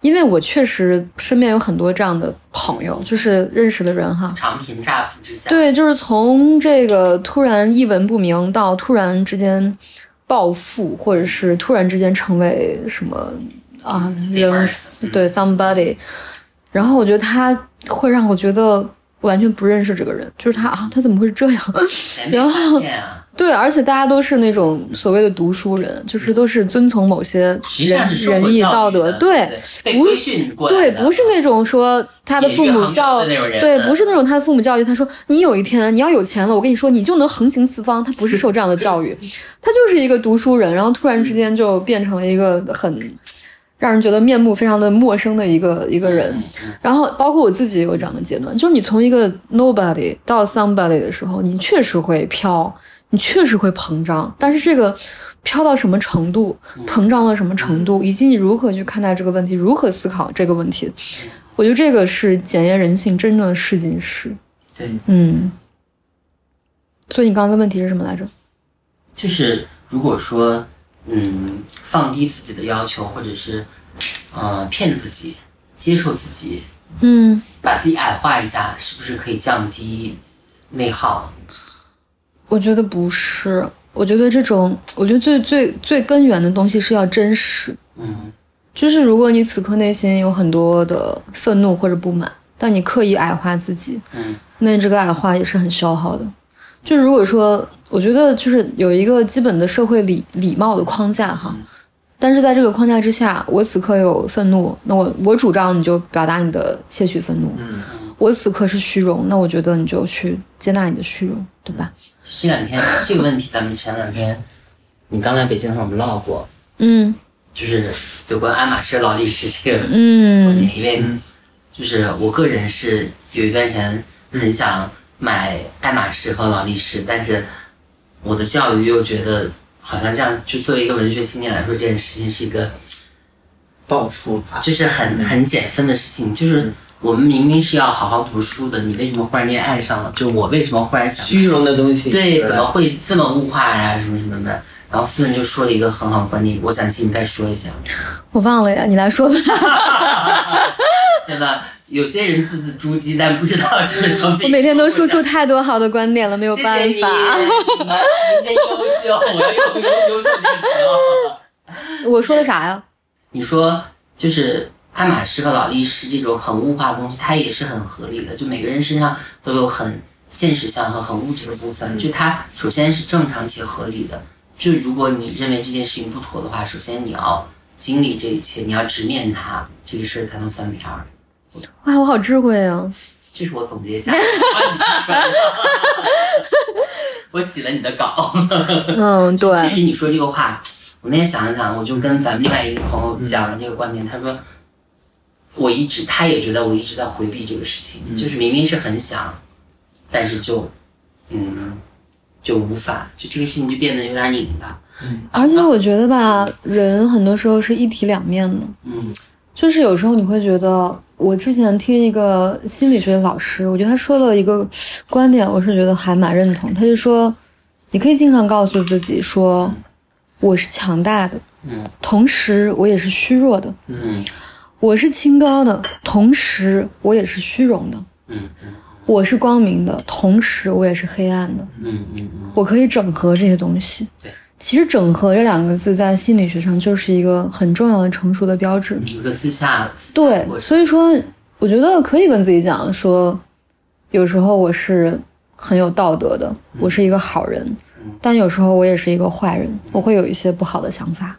因为我确实身边有很多这样的朋友，就是认识的人哈，长贫乍富之下？对，就是从这个突然一文不名到突然之间暴富，或者是突然之间成为什么啊人对 somebody，然后我觉得他会让我觉得完全不认识这个人，就是他啊，他怎么会是这样？然后啊，对，而且大家都是那种所谓的读书人，就是都是遵从某些仁义道德，对。被不规训过对，不是那种说他的父母教对，嗯不是那种他的父母教育他说你有一天你要有钱了，我跟你说你就能横行四方。他不是受这样的教育，他就是一个读书人，然后突然之间就变成了一个很让人觉得面目非常的陌生的一个一个人。然后包括我自己也有这样的阶段，就是你从一个 nobody 到 somebody 的时候，你确实会飘，你确实会膨胀，但是这个飘到什么程度，膨胀到什么程度，以及你如何去看待这个问题，如何思考这个问题，我觉得这个是检验人性真正的试金石。对，嗯，所以你刚刚的问题是什么来着？就是如果说嗯放低自己的要求，或者是呃骗自己，接受自己，嗯，把自己矮化一下，是不是可以降低内耗？我觉得不是，我觉得这种，我觉得最最最根源的东西是要真实。嗯就是如果你此刻内心有很多的愤怒或者不满，但你刻意矮化自己，嗯那这个矮化也是很消耗的。就如果说，我觉得就是有一个基本的社会礼礼貌的框架哈，但是在这个框架之下，我此刻有愤怒，那我我主张你就表达你的些许愤怒。嗯。我此刻是虚荣，那我觉得你就去接纳你的虚荣，对吧？这两天 这个问题，咱们前两天你刚来北京的时候，我们唠过，嗯。就是有关爱马仕劳力士这个嗯。因为就是我个人是有一段时间很想买爱马仕和劳力士，但是我的教育又觉得好像这样，就作为一个文学青年来说，这件事情是一个报复吧，就是很很减分的事情，就是。我们明明是要好好读书的，你为什么忽然间爱上了？就是我为什么忽然想虚荣的东西，对，怎么会这么物化呀、什么什么的。然后思文就说了一个很好的观点，我想请你再说一下，我忘了呀，你来说吧。对吧？有些人字字珠玑，但不知道是什么。我每天都输出太多好的观点了，没有办法谢谢你，真优秀，我又用优秀这个词了。我说的啥呀？你说就是爱马仕和劳力士这种很物化的东西，它也是很合理的。就每个人身上都有很现实性和很物质的部分，就它首先是正常且合理的。就如果你认为这件事情不妥的话，首先你要经历这一切，你要直面它，这个事儿才能翻篇儿。哇，我好智慧啊！这是我总结下来的，把你听出来了。我洗了你的稿。嗯，对其，实你说这个话，我那天想了想，我就跟咱们另外一个朋友讲了这个观点，他说，我一直他也觉得我一直在回避这个事情，就是明明是很想，但是就，嗯，就无法，就这个事情就变得有点拧巴。而且我觉得吧，人很多时候是一体两面的。嗯就是有时候你会觉得我之前听一个心理学的老师，我觉得他说了一个观点，我是觉得还蛮认同。他就说，你可以经常告诉自己说，我是强大的，嗯同时我也是虚弱的；嗯我是清高的，同时我也是虚荣的；我是光明的，同时我也是黑暗的。嗯嗯嗯，我可以整合这些东西。对，其实“整合”这两个字在心理学上就是一个很重要的成熟的标志。有个自洽，自洽对所以说，我觉得可以跟自己讲说，有时候我是很有道德的，我是一个好人，但有时候我也是一个坏人，我会有一些不好的想法。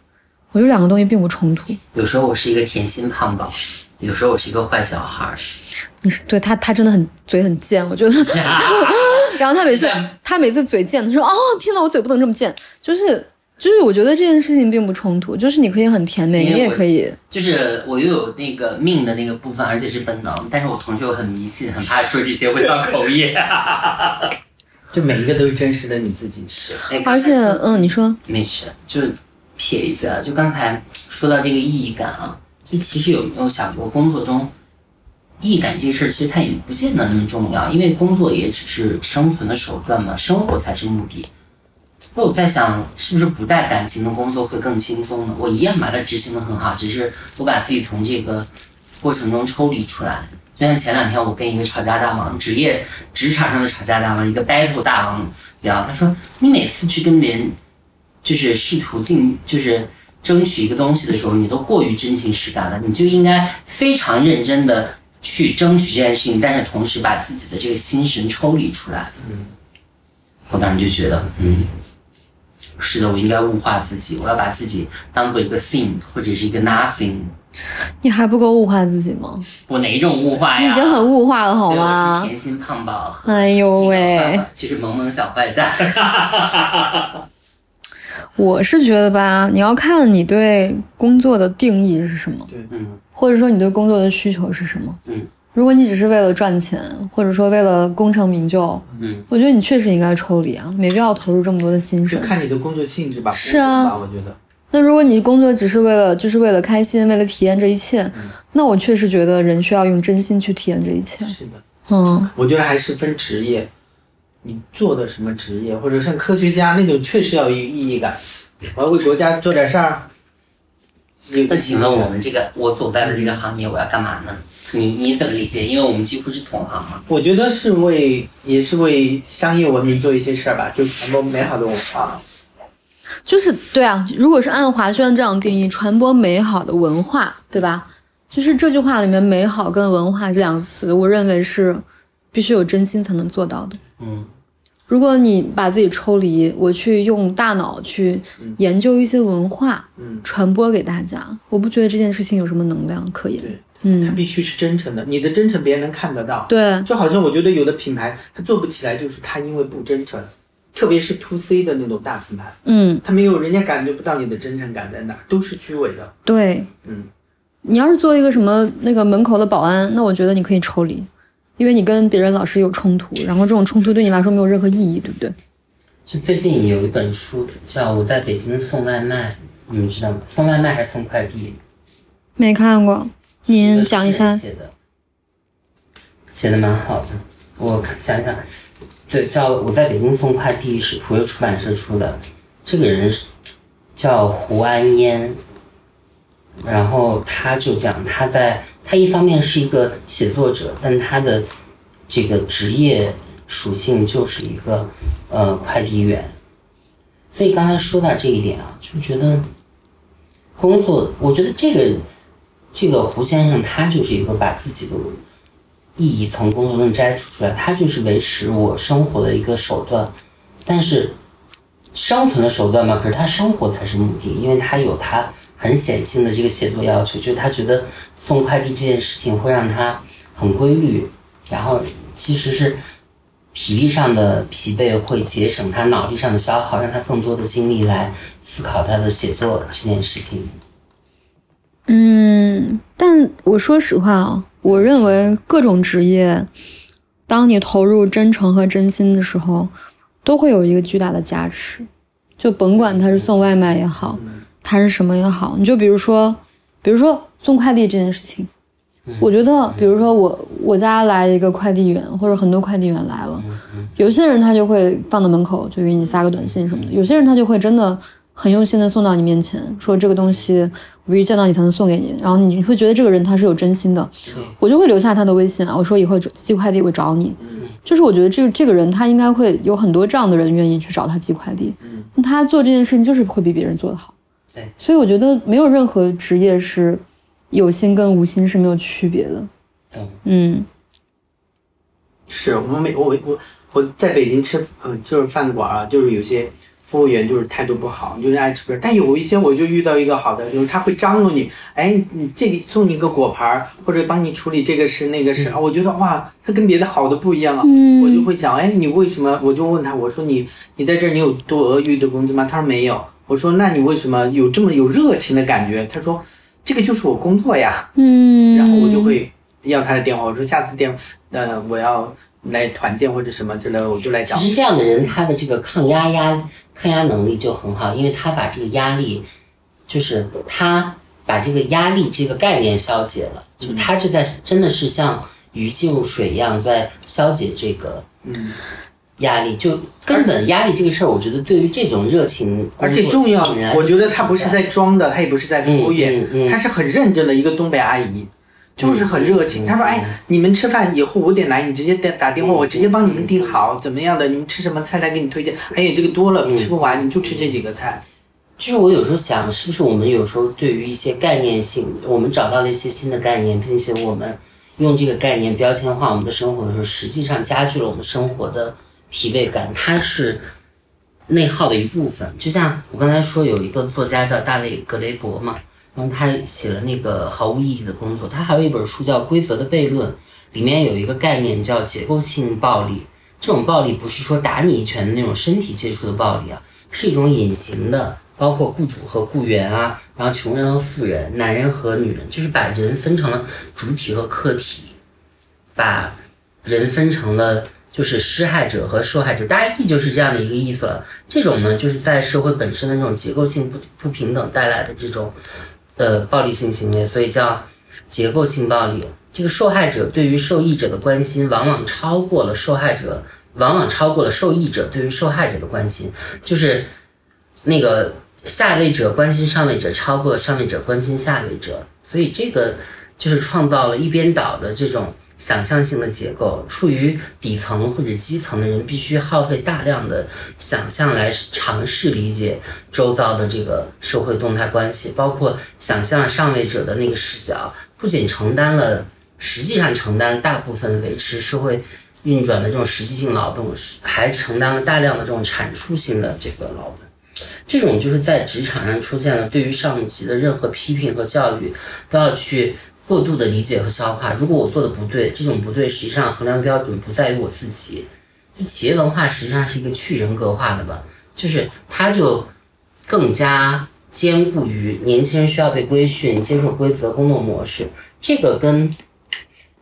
我觉得两个东西并不冲突。有时候我是一个甜心胖宝，有时候我是一个坏小孩儿。你是对他，他真的很嘴很贱，我觉得。然后他每次他每次嘴贱，他说：“哦，天呐，我嘴不能这么贱。”就是就是，我觉得这件事情并不冲突，就是你可以很甜美，你也可以。就是我又有那个命的那个部分，而且是本能，但是我同学又很迷信，很怕说这些会造口业。就每一个都是真实的你自己。是，哎而且，嗯，你说，没事，就撇一嘴啊，就刚才说到这个意义感啊，就其实有没有想过，工作中意义感这事儿，其实它也不见得那么重要，因为工作也只是生存的手段嘛，生活才是目的。那我在想，是不是不带感情的工作会更轻松呢？我一样把它执行的很好，只是我把自己从这个过程中抽离出来。就像前两天我跟一个吵架大王，职业职场上的吵架大王，一个 battle 大王聊，他说你每次去跟别人就是试图进就是争取一个东西的时候，你都过于真情实感了，你就应该非常认真的去争取这件事情，但是同时把自己的这个心神抽离出来。嗯，我当时就觉得，嗯，是的，我应该物化自己，我要把自己当做一个 thing 或者是一个 nothing。你还不够物化自己吗？我哪一种物化呀？你已经很物化了，好对我是吗？甜心胖宝和哎呦喂！就是萌萌小坏蛋。我是觉得吧，你要看你对工作的定义是什么，嗯或者说你对工作的需求是什么。嗯，如果你只是为了赚钱，或者说为了功成名就，嗯，我觉得你确实应该抽离啊，没必要投入这么多的心就神。看你的工作性质吧。是啊。那如果你工作只是为了就是为了开心，为了体验这一切，那我确实觉得人需要用真心去体验这一切。是的，嗯，我觉得还是分职业，你做的什么职业，或者像科学家那种，确实要有意义感。我要为国家做点事儿。有那请问我们这个我所在的这个行业，我要干嘛呢？你你怎么理解？因为我们几乎是同行嘛。我觉得是为，也是为商业文明做一些事儿吧，就传播美好的文化。就是对啊，如果是按华轩这样定义，传播美好的文化，对吧？就是这句话里面“美好”跟“文化”这两个词，我认为是必须有真心才能做到的。嗯，如果你把自己抽离，我去用大脑去研究一些文化，嗯传播给大家，我不觉得这件事情有什么能量可言。对它嗯，必须是真诚的，你的真诚别人能看得到。对，就好像我觉得有的品牌它做不起来，就是它因为不真诚，特别是 to C 的那种大品牌，嗯，它没有人家感觉不到你的真诚感在哪，都是虚伪的。对。嗯，你要是做一个什么那个门口的保安，那我觉得你可以抽离，因为你跟别人老是有冲突，然后这种冲突对你来说没有任何意义，对不对？就最近有一本书叫《我在北京送外卖》，你们知道吗？送外卖还是送快递？没看过，您讲一下。写的，写的蛮好的。我看想想，对，叫《我在北京送快递》是普悠出版社出的。这个人是叫胡安烟，然后他就讲他在他一方面是一个写作者，但他的这个职业属性就是一个呃快递员。所以刚才说到这一点啊，就觉得工作，我觉得这个这个胡先生他就是一个把自己的意义从工作中摘除出来，他就是维持我生活的一个手段，但是生存的手段嘛，可是他生活才是目的，因为他有他很显性的这个写作要求，就是他觉得送快递这件事情会让他很规律，然后其实是体力上的疲惫会节省他脑力上的消耗，让他更多的精力来思考他的写作这件事情。嗯，但我说实话啊，我认为各种职业，当你投入真诚和真心的时候，都会有一个巨大的加持。就甭管他是送外卖也好，他是什么也好，你就比如说，比如说送快递这件事情，我觉得，比如说我我家来一个快递员，或者很多快递员来了，有些人他就会放到门口，就给你发个短信什么的；有些人他就会真的很用心的送到你面前，说这个东西我必须见到你才能送给你。然后你会觉得这个人他是有真心的，我就会留下他的微信啊，我说以后寄快递我找你。就是我觉得这个这个人他应该会有很多这样的人愿意去找他寄快递，那他做这件事情就是会比别人做得好。对，所以我觉得没有任何职业是有心跟无心是没有区别的。嗯嗯是我每我我我在北京吃，嗯、就是饭馆啊，就是有些服务员就是态度不好，就是爱吃不。但有一些我就遇到一个好的，就是他会张罗你，哎，你这里送你个果盘儿，或者帮你处理这个事那个事啊。我觉得哇，他跟别的好的不一样啊。我就会想，哎，你为什么？我就问他，我说你你在这儿你有多额余的工资吗？他说没有。我说那你为什么有这么有热情的感觉？他说这个就是我工作呀。嗯，然后我就会要他的电话，我说下次电，呃，我要来团建或者什么之类的，我就来找其。实这样的人，他的这个抗压压抗压能力就很好，因为他把这个压力，就是他把这个压力这个概念消解了，就他是在真的是像鱼进入水一样在消解这个嗯，压力，就根本压力这个事儿，我觉得对于这种热情而且重要的人，我觉得他不是在装的，他也不是在敷衍，嗯嗯嗯他是很认真的一个东北阿姨。就是很热情，他说：“哎，你们吃饭以后五点来，你直接打打电话，我直接帮你们订好，怎么样的？你们吃什么菜来给你推荐？哎呀，这个多了吃不完，你就吃这几个菜。就是我有时候想，是不是我们有时候对于一些概念性，我们找到了一些新的概念，并且我们用这个概念标签化我们的生活的时候，实际上加剧了我们生活的疲惫感。它是内耗的一部分。就像我刚才说，有一个作家叫大卫·格雷伯嘛，然后他写了那个毫无意义的工作，他还有一本书叫《规则的悖论》，里面有一个概念叫结构性暴力。这种暴力不是说打你一拳的那种身体接触的暴力啊，是一种隐形的，包括雇主和雇员啊，然后穷人和富人，男人和女人，就是把人分成了主体和客体，把人分成了就是施害者和受害者，大意就是这样的一个意思了。这种呢，就是在社会本身的这种结构性不不平等带来的这种呃暴力性行为，所以叫结构性暴力。这个受害者对于受益者的关心，往往超过了受害者，往往超过了受益者对于受害者的关心，就是那个下位者关心上位者，超过了上位者关心下位者，所以这个就是创造了一边倒的这种想象性的结构。处于底层或者基层的人，必须耗费大量的想象来尝试理解周遭的这个社会动态关系，包括想象上位者的那个视角，不仅承担了。实际上承担大部分维持社会运转的这种实际性劳动，还承担了大量的这种产出性的这个劳动。这种就是在职场上出现了，对于上级的任何批评和教育，都要去过度的理解和消化。如果我做的不对，这种不对实际上衡量标准不在于我自己。就企业文化实际上是一个去人格化的吧，就是它就更加兼顾于年轻人需要被规训、接受规则、工作模式。这个跟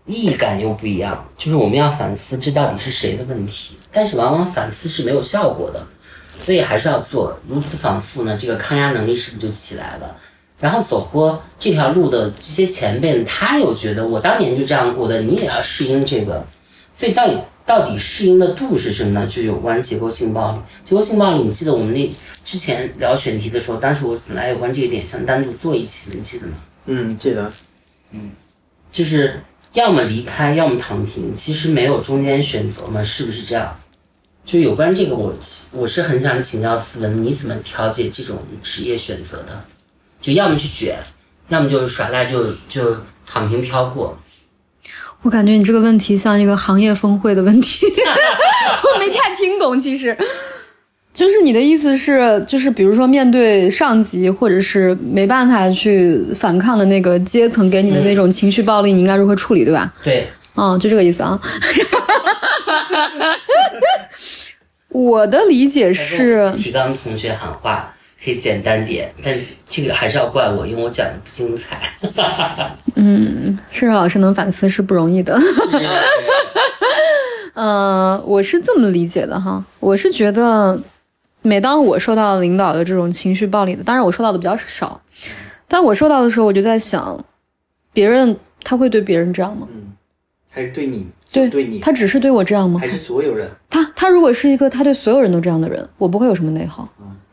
意义感又不一样，就是我们要反思这到底是谁的问题，但是往往反思是没有效果的，所以还是要做。如此反复呢，这个抗压能力是不是就起来了？然后走过这条路的这些前辈，他又觉得我当年就这样过的，你也要适应这个。所以到底到底适应的度是什么呢？就有关结构性暴力。结构性暴力，你记得我们那之前聊选题的时候，当时我本来有关这个点想单独做一期的，你记得吗？嗯，记得。嗯就是要么离开，要么躺平，其实没有中间选择嘛，是不是这样？就有关这个我，我是很想请教思文，你怎么调节这种职业选择的？就要么去卷，要么就耍赖就就躺平飘过。我感觉你这个问题像一个行业峰会的问题，我没太听懂。其实，就是你的意思是，就是比如说面对上级或者是没办法去反抗的那个阶层给你的那种情绪暴力，你应该如何处理，对吧？对，嗯，就这个意思啊。我的理解是，提纲同学喊话可以简单点，但是这个还是要怪我，因为我讲的不精彩。世柔老师能反思是不容易的。呃，我是这么理解的哈，我是觉得，每当我受到领导的这种情绪暴力的，当然我受到的比较少，但我受到的时候，我就在想，别人他会对别人这样吗？还是对你？对对你，他只是对我这样吗？还是所有人？他他如果是一个他对所有人都这样的人，我不会有什么内耗。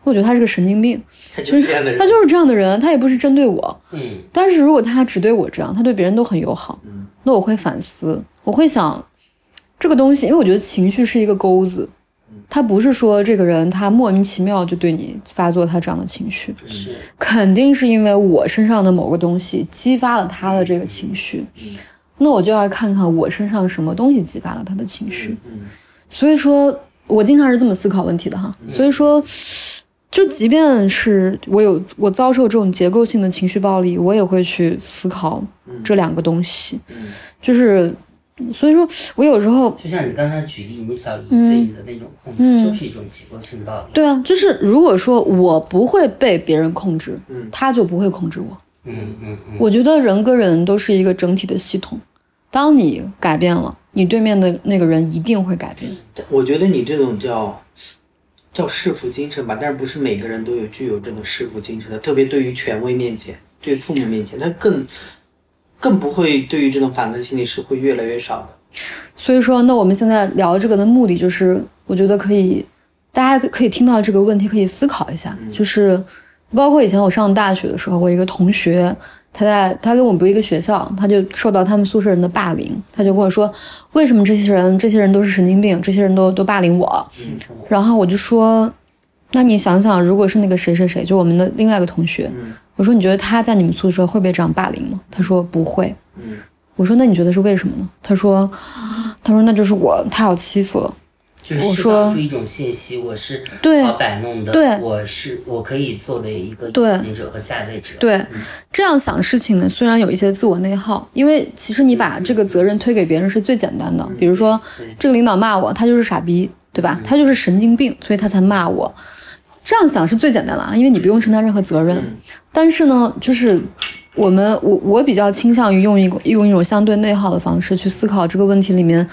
我觉得他是个神经病，他就是这样的人。他就是这样的人，他也不是针对我。嗯，但是如果他只对我这样，他对别人都很友好，那我会反思，我会想这个东西，因为我觉得情绪是一个钩子，他不是说这个人他莫名其妙就对你发作他这样的情绪，是肯定是因为我身上的某个东西激发了他的这个情绪，那我就要看看我身上什么东西激发了他的情绪。所以说我经常是这么思考问题的哈。所以说，就即便是我有我遭受这种结构性的情绪暴力，我也会去思考这两个东西，就是。所以说，我有时候就像你刚才举例，你小姨嗯对你的那种控制，就是一种结构性暴力。对啊，就是如果说我不会被别人控制，他就不会控制我。嗯嗯嗯，我觉得人跟人都是一个整体的系统，当你改变了，你对面的那个人一定会改变。我觉得你这种叫叫弑父精神吧，但是不是每个人都有具有这种弑父精神的，特别对于权威面前，对父母面前，他更更不会对于这种反抗心理是会越来越少的。所以说，那我们现在聊这个的目的就是，我觉得可以，大家可以听到这个问题，可以思考一下，就是包括以前我上大学的时候，我一个同学，他在他跟我不一个学校，他就受到他们宿舍人的霸凌，他就跟我说，为什么这些人这些人都是神经病，这些人都都霸凌我，然后我就说，那你想想，如果是那个谁谁谁，就我们的另外一个同学，我说你觉得他在你们宿舍会被这样霸凌吗？他说不会。我说那你觉得是为什么呢？他说，他说那就是我太好欺负了。就是说放出一种信息，我是对好摆弄的，对我是我可以作为一个对引领者和下位者，对，这样想事情呢，虽然有一些自我内耗，因为其实你把这个责任推给别人是最简单的。比如说，这个领导骂我，他就是傻逼，对吧？他就是神经病，所以他才骂我。这样想是最简单了啊，因为你不用承担任何责任。但是呢，就是我们我我比较倾向于用一个用一种相对内耗的方式去思考这个问题里面，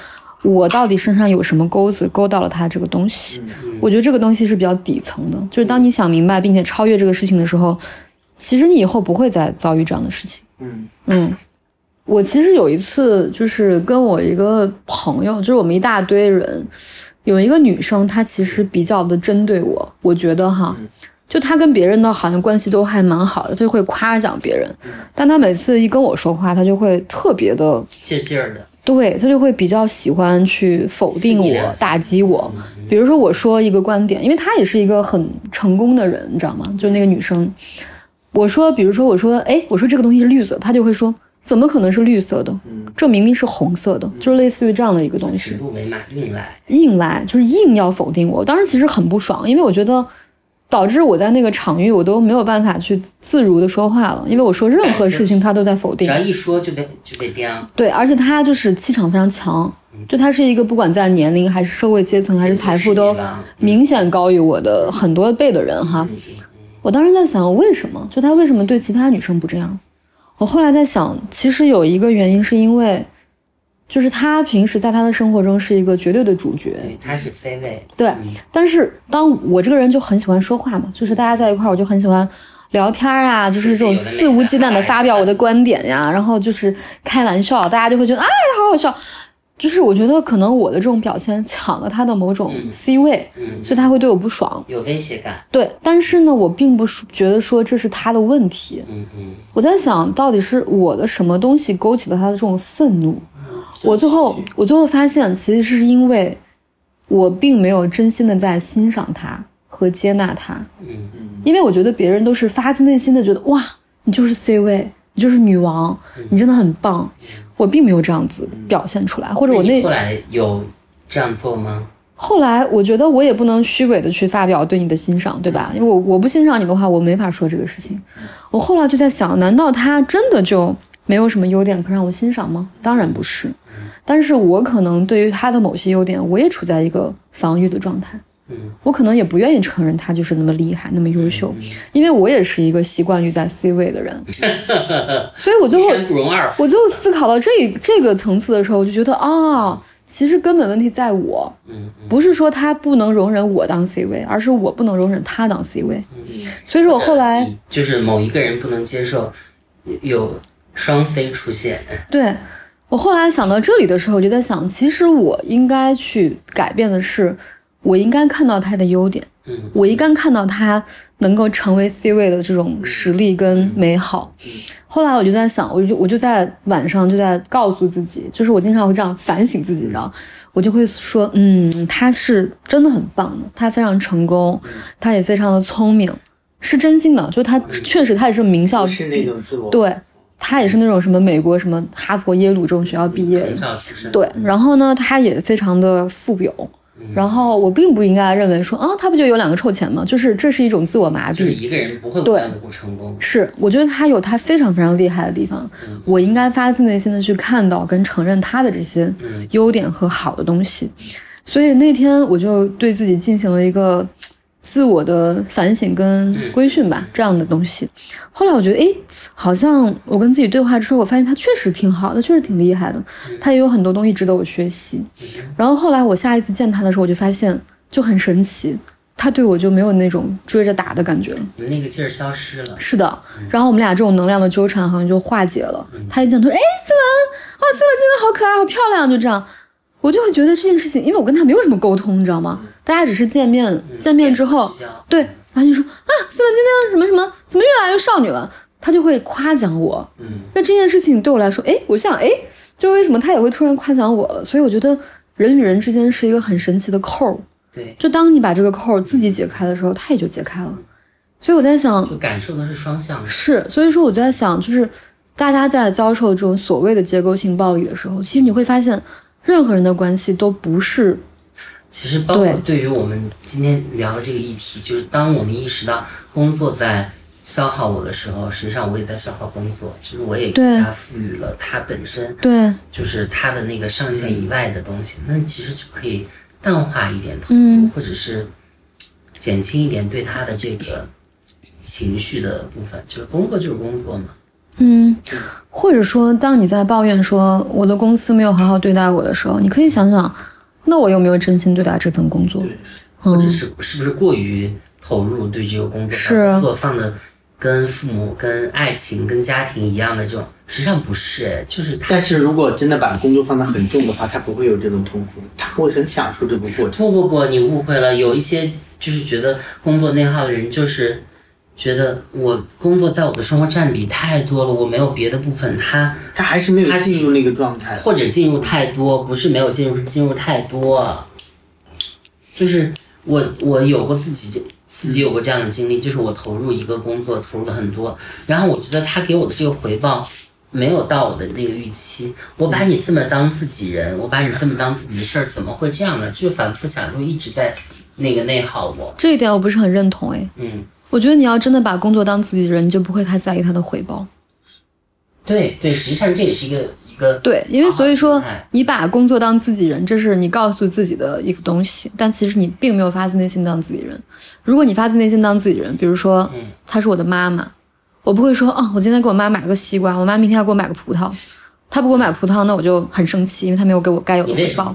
我到底身上有什么钩子勾到了他这个东西。我觉得这个东西是比较底层的，就是当你想明白并且超越这个事情的时候，其实你以后不会再遭遇这样的事情。嗯嗯，我其实有一次就是跟我一个朋友，就是我们一大堆人，有一个女生，她其实比较的针对我，我觉得哈。就她跟别人的，好像关系都还蛮好的，她就会夸奖别人，但她每次一跟我说话，她就会特别的劲劲儿的，对他就会比较喜欢去否定我打击我。比如说我说一个观点，因为他也是一个很成功的人，你知道吗？就是那个女生，我说，比如说我说，哎，我说这个东西是绿色，他就会说，怎么可能是绿色的？这明明是红色的，就是类似于这样的一个东西指。鹿为马，硬来，硬来，就是硬要否定我。我当时其实很不爽，因为我觉得导致我在那个场域我都没有办法去自如的说话了，因为我说任何事情他都在否定。只要一说就被就被刁，对，而且他就是气场非常强，就他是一个不管在年龄还是社会阶层还是财富都明显高于我的很多倍的人哈。我当时在想，为什么？就他为什么对其他女生不这样？我后来在想，其实有一个原因是因为，就是他平时在他的生活中是一个绝对的主角，对，他是 C 位，对，但是当我这个人就很喜欢说话嘛，就是大家在一块儿，我就很喜欢聊天儿啊，就是这种肆无忌惮的发表我的观点呀，然后就是开玩笑，大家就会觉得哎，好好笑。就是我觉得可能我的这种表现抢了他的某种 C 位，所以他会对我不爽。有威胁感，对，但是呢，我并不是觉得说这是他的问题。嗯嗯，我在想到底是我的什么东西勾起了他的这种愤怒。我最后我最后发现，其实是因为我并没有真心的在欣赏他和接纳他。嗯嗯，因为我觉得别人都是发自内心的觉得哇，你就是 C 位，你就是女王，你真的很棒。我并没有这样子表现出来，或者我那后来有这样做吗？后来我觉得我也不能虚伪的去发表对你的欣赏，对吧？因为我我不欣赏你的话，我没法说这个事情。我后来就在想，难道他真的就没有什么优点可让我欣赏吗？当然不是。但是我可能对于他的某些优点，我也处在一个防御的状态。我可能也不愿意承认他就是那么厉害、那么优秀，因为我也是一个习惯于在 C 位的人，所以我最后不容二，我最后思考到这这个层次的时候，我就觉得啊，其实根本问题在我，不是说他不能容忍我当 C 位，而是我不能容忍他当 C 位。所以说我后来就是某一个人不能接受有双 C 出现，对我后来想到这里的时候，我就在想，其实我应该去改变的是，我应该看到他的优点，嗯，我应该看到他能够成为 C 位的这种实力跟美好。后来我就在想，我就我就在晚上就在告诉自己，就是我经常会这样反省自己，然后我就会说，嗯，他是真的很棒的，他非常成功，他也非常的聪明，是真心的，就他确实他也是名校不是那种自我。对他也是那种什么美国什么哈佛、耶鲁这种学校毕业的。对，然后呢，他也非常的富有。然后我并不应该认为说啊，他不就有两个臭钱吗？就是这是一种自我麻痹。就是一个人不会无对。缘无故成功，是，我觉得他有他非常非常厉害的地方，我应该发自内心的去看到跟承认他的这些优点和好的东西。所以那天我就对自己进行了一个自我的反省跟规训吧，这样的东西。后来我觉得，哎，好像我跟自己对话之后，我发现他确实挺好的，确实挺厉害的，他也有很多东西值得我学习。然后后来我下一次见他的时候，我就发现就很神奇，他对我就没有那种追着打的感觉了。你那个劲儿消失了。是的，然后我们俩这种能量的纠缠好像就化解了。他一见他说：“哎，思文，哦，思文真的好可爱，好漂亮。”就这样，我就会觉得这件事情，因为我跟他没有什么沟通，你知道吗？大家只是见面，见面之后对，然后就说啊，思文今天什么什么，怎么越来越少女了？他就会夸奖我。嗯，那这件事情对我来说，哎，我想，哎，就为什么他也会突然夸奖我了？所以我觉得人与人之间是一个很神奇的扣儿。对，就当你把这个扣儿自己解开的时候，他也就解开了。所以我在想，就感受的是双向的。是，所以说我在想，就是大家在遭受这种所谓的结构性暴力的时候，其实你会发现，任何人的关系都不是其实包括对。对于我们今天聊的这个议题，就是当我们意识到工作在消耗我的时候，实际上我也在消耗工作，就是我也给对它赋予了它本身对，就是它的那个上限以外的东西，那其实就可以淡化一点投入，嗯。或者是减轻一点对它的这个情绪的部分。就是工作就是工作嘛，嗯，或者说，当你在抱怨说我的公司没有好好对待我的时候，你可以想想，那我有没有真心对待这份工作？或者嗯，是是不是过于投入对这个工作，是把工作放的跟父母、跟爱情、跟家庭一样的这种，实际上不是，哎，就是他但是如果真的把工作放得很重的话，他不会有这种痛苦，他会很享受这个过程。不不不，你误会了。有一些就是觉得工作内耗的人，就是觉得我工作在我的生活占比太多了，我没有别的部分，他他还是没有进入那个状态。或者进入太多，不是没有进入，是进入太多。就是我我有过自己自己有过这样的经历，就是我投入一个工作投入了很多，然后我觉得他给我的这个回报没有到我的那个预期。我把你这么当自己人，我把你这么当自己的事儿，怎么会这样呢？就反复想，就一直在那个内耗我。这一点我不是很认同。哎，嗯，我觉得你要真的把工作当自己人，你就不会太在意他的回报。对对，实际上这也是一个一个对，因为所以说你把工作当自己人，这是你告诉自己的一个东西，但其实你并没有发自内心当自己人。如果你发自内心当自己人，比如说，嗯她是我的妈妈，我不会说，哦，我今天给我妈买个西瓜，我妈明天要给我买个葡萄，她不给我买葡萄，那我就很生气，因为她没有给我该有的回报？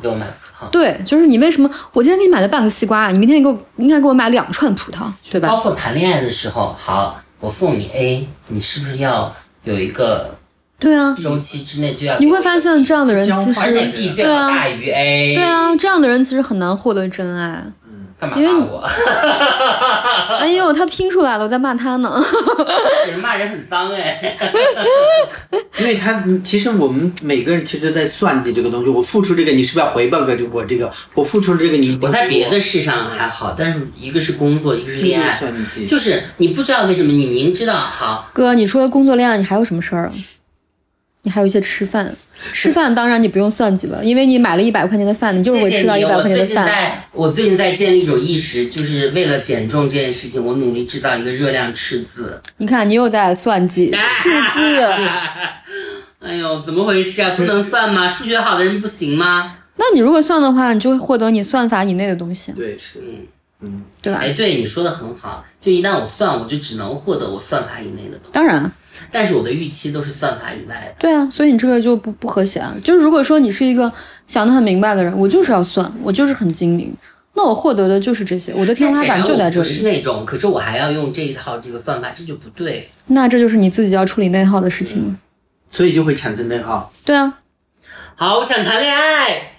对，就是你为什么我今天给你买了半个西瓜，你明天给我应该给我买两串葡萄，对吧？包括谈恋爱的时候，好，我送你 A，你是不是要有一个对啊，周期之内就要？你会发现这样的人其实而且 B 对啊大于 A。对，啊，这样的人其实很难获得真爱。干嘛因为骂我？哎呦，他听出来了，我在骂他呢。骂人很脏哎。因为他其实我们每个人其实都在算计这个东西，我付出这个，你是不是要回报个我这个？我付出了这个，你我在别的事上还好，但是一个是工作，一个是恋爱，就是你不知道为什么，你明知道好，哥，你除了工作恋爱，你还有什么事儿啊？你还有一些吃饭，吃饭当然你不用算计了，因为你买了一百块钱的饭，你就是会吃到一谢谢你。我最近百块钱的饭。在，我最近在建立一种意识，就是为了减重这件事情，我努力制造一个热量赤字。你看，你又在算计 赤字，哎呦，怎么回事啊？不能算吗？数学好的人不行吗？那你如果算的话，你就会获得你算法以内的东西，对是，嗯，嗯，对吧？哎，对你说的很好，就一旦我算，我就只能获得我算法以内的东西，当然，但是我的预期都是算法以外的。对啊，所以你这个就不不和谐啊。就是如果说你是一个想得很明白的人，我就是要算，我就是很精明，那我获得的就是这些，我的天花板就在这但显然我不是。那种，可是我还要用这一套这个算法，这就不对。那这就是你自己要处理内耗的事情了。所以就会产生内耗。对啊，好，我想谈恋爱，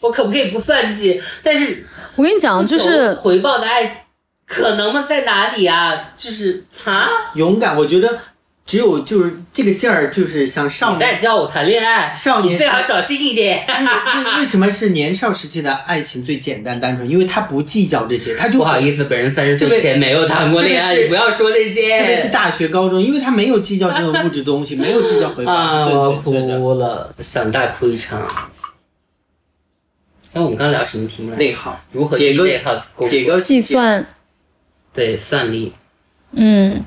我可不可以不算计？但是我跟你讲，就是回报的爱，可能吗？在哪里啊？就是啊，勇敢，我觉得只有就是这个劲儿，就是像少你年。在教我谈恋爱，少年最好小心一点。为为什么是年少时期的爱情最简单单纯？因为他不计较这些，他就不好意思，本人三十岁前没有谈过恋爱，不要说那些。特别是大学、高中，因为他没有计较这种物质东西，没有计较回报，啊，我哭了，想大哭一场。哎，我们刚聊什么题目来？内耗。如何解个内耗解个计算，对算力，嗯，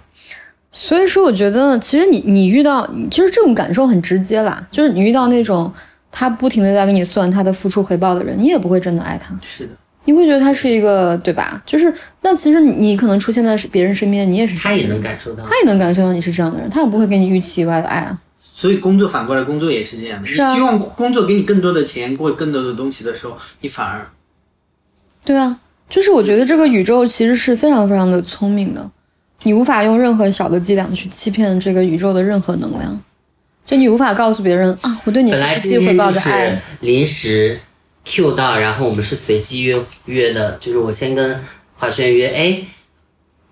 所以说我觉得其实你你遇到，就是这种感受很直接啦，就是你遇到那种他不停的在跟你算他的付出回报的人，你也不会真的爱他，是的，你会觉得他是一个对吧？就是那其实你可能出现在别人身边，你也是这样他也能感受到。他也能感受到你是这样的人，他也不会给你预期以外的爱啊。所以工作反过来，工作也是这样的。是啊你希望工作给你更多的钱，过更多的东西的时候，你反而对啊，就是我觉得这个宇宙其实是非常非常的聪明的，你无法用任何小的伎俩去欺骗这个宇宙的任何能量，就你无法告诉别人啊，我对你是不计回报的爱。临时 Q 到，然后我们是随机约约的，就是我先跟华轩约，哎，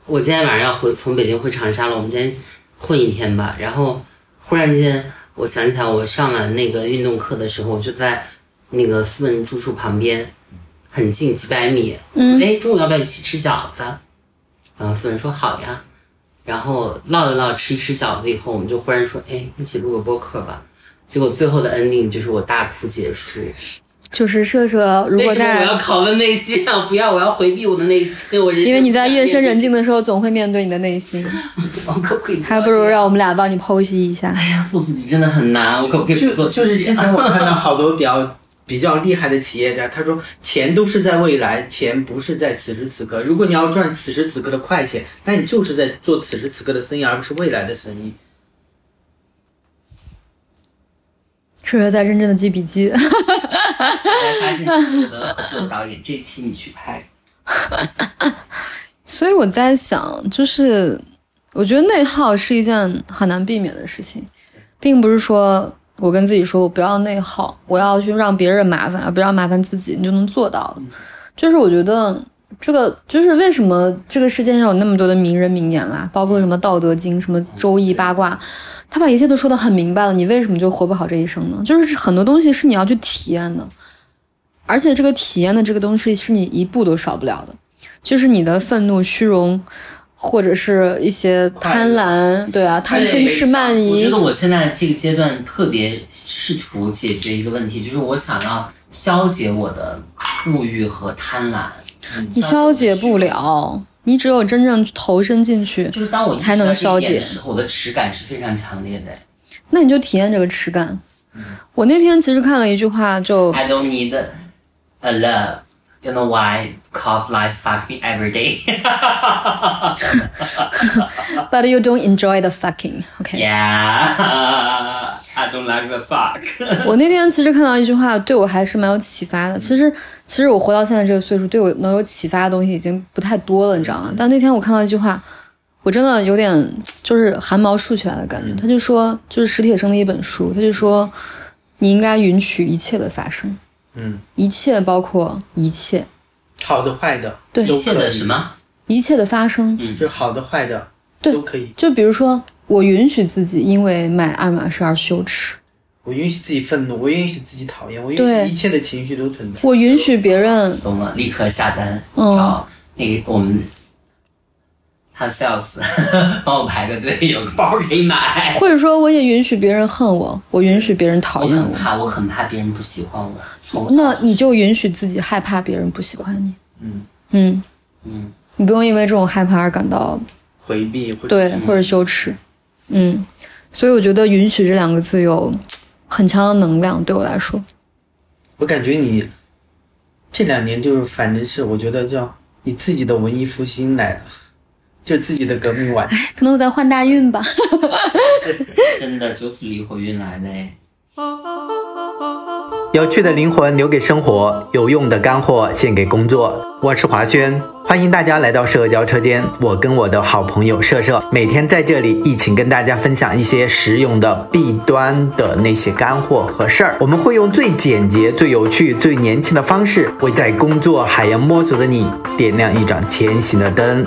我今天晚上要回从北京回长沙了，我们今天混一天吧。然后忽然间我想起来，我上完那个运动课的时候，我就在那个思文住处旁边，很近几百米。嗯哎，中午要不要一起吃饺子？然后思文说好呀。然后唠一唠，吃一吃饺子以后，我们就忽然说，哎，一起录个播客吧。结果最后的 ending 就是我大哭结束。就是射手，如为什么果在我要拷问内心啊？不要，我要回避我的内心。我因为你在夜深人静的，时候，总会面对你的内心，我可不可以？还不如让我们俩帮你剖析一下。哎呀，做自己真的很难。我可不可以不做就就是之前我看到好多比较比较厉害的企业家，他说钱都是在未来，钱不是在此时此刻。如果你要赚此时此刻的快钱，那你就是在做此时此刻的生意，而不是未来的生意。是不是在认真的记笔记，我才发现是我的合作导演，这期你去拍。所以我在想，就是我觉得内耗是一件很难避免的事情，并不是说我跟自己说我不要内耗，我要去让别人麻烦，而不要麻烦自己，你就能做到了。就是我觉得这个就是为什么这个世界上有那么多的名人名言啦，包括什么《道德经》、什么《周易》八卦，他把一切都说得很明白了，你为什么就活不好这一生呢？就是很多东西是你要去体验的，而且这个体验的这个东西是你一步都少不了的，就是你的愤怒、虚荣。或者是一些贪婪，对啊，贪嗔痴慢疑我疑觉得，我现在这个阶段特别试图解决一个问题，就是我想要消解我的物欲和贪婪。你消解不了，你只有真正投身进去，就是当我才能消解的时候，我的耻感是非常强烈的。那你就体验这个耻感。我那天其实看了一句话，就 I don't need a love. You know why? Cause life fuck me every day. But you don't enjoy the fucking. OK，、yeah, I don't like the fuck. 我那天其实看到一句话，对我还是蛮有启发的。其实，其实我活到现在这个岁数，对我能有启发的东西已经不太多了，你知道吗？但那天我看到一句话，我真的有点就是汗毛竖起来的感觉。他就说，就是史铁生的一本书，他就说，你应该允许一切的发生，嗯，一切包括一切，好的、坏的，对一切的什？么？一切的发生。嗯就是好的、坏的，对都可以。就比如说，我允许自己因为买爱马仕而羞耻，我允许自己愤怒，我允许自己讨厌，我允许一切的情绪都存在。我允许别人，懂了，立刻下单嗯找那个我们他 sales 帮我排个队，有个包可以买。或者说我也允许别人恨我，我允许别人讨厌我，我很怕，我很怕别人不喜欢我。那你就允许自己害怕别人不喜欢你。嗯嗯嗯，你不用因为这种害怕而感到回避或者对或者羞耻。嗯，所以我觉得“允许”这两个字有很强的能量，对我来说。我感觉你这两年就是，反正是我觉得叫你自己的文艺复兴来了，就自己的革命晚。可能我在换大运吧。真的就是离火运来的哎。有趣的灵魂留给生活，有用的干货献给工作。我是华轩，欢迎大家来到社交车间。我跟我的好朋友社社每天在这里一起跟大家分享一些实用的弊端的那些干货和事儿。我们会用最简洁、最有趣、最年轻的方式，为在工作海洋摸索的你点亮一盏前行的灯。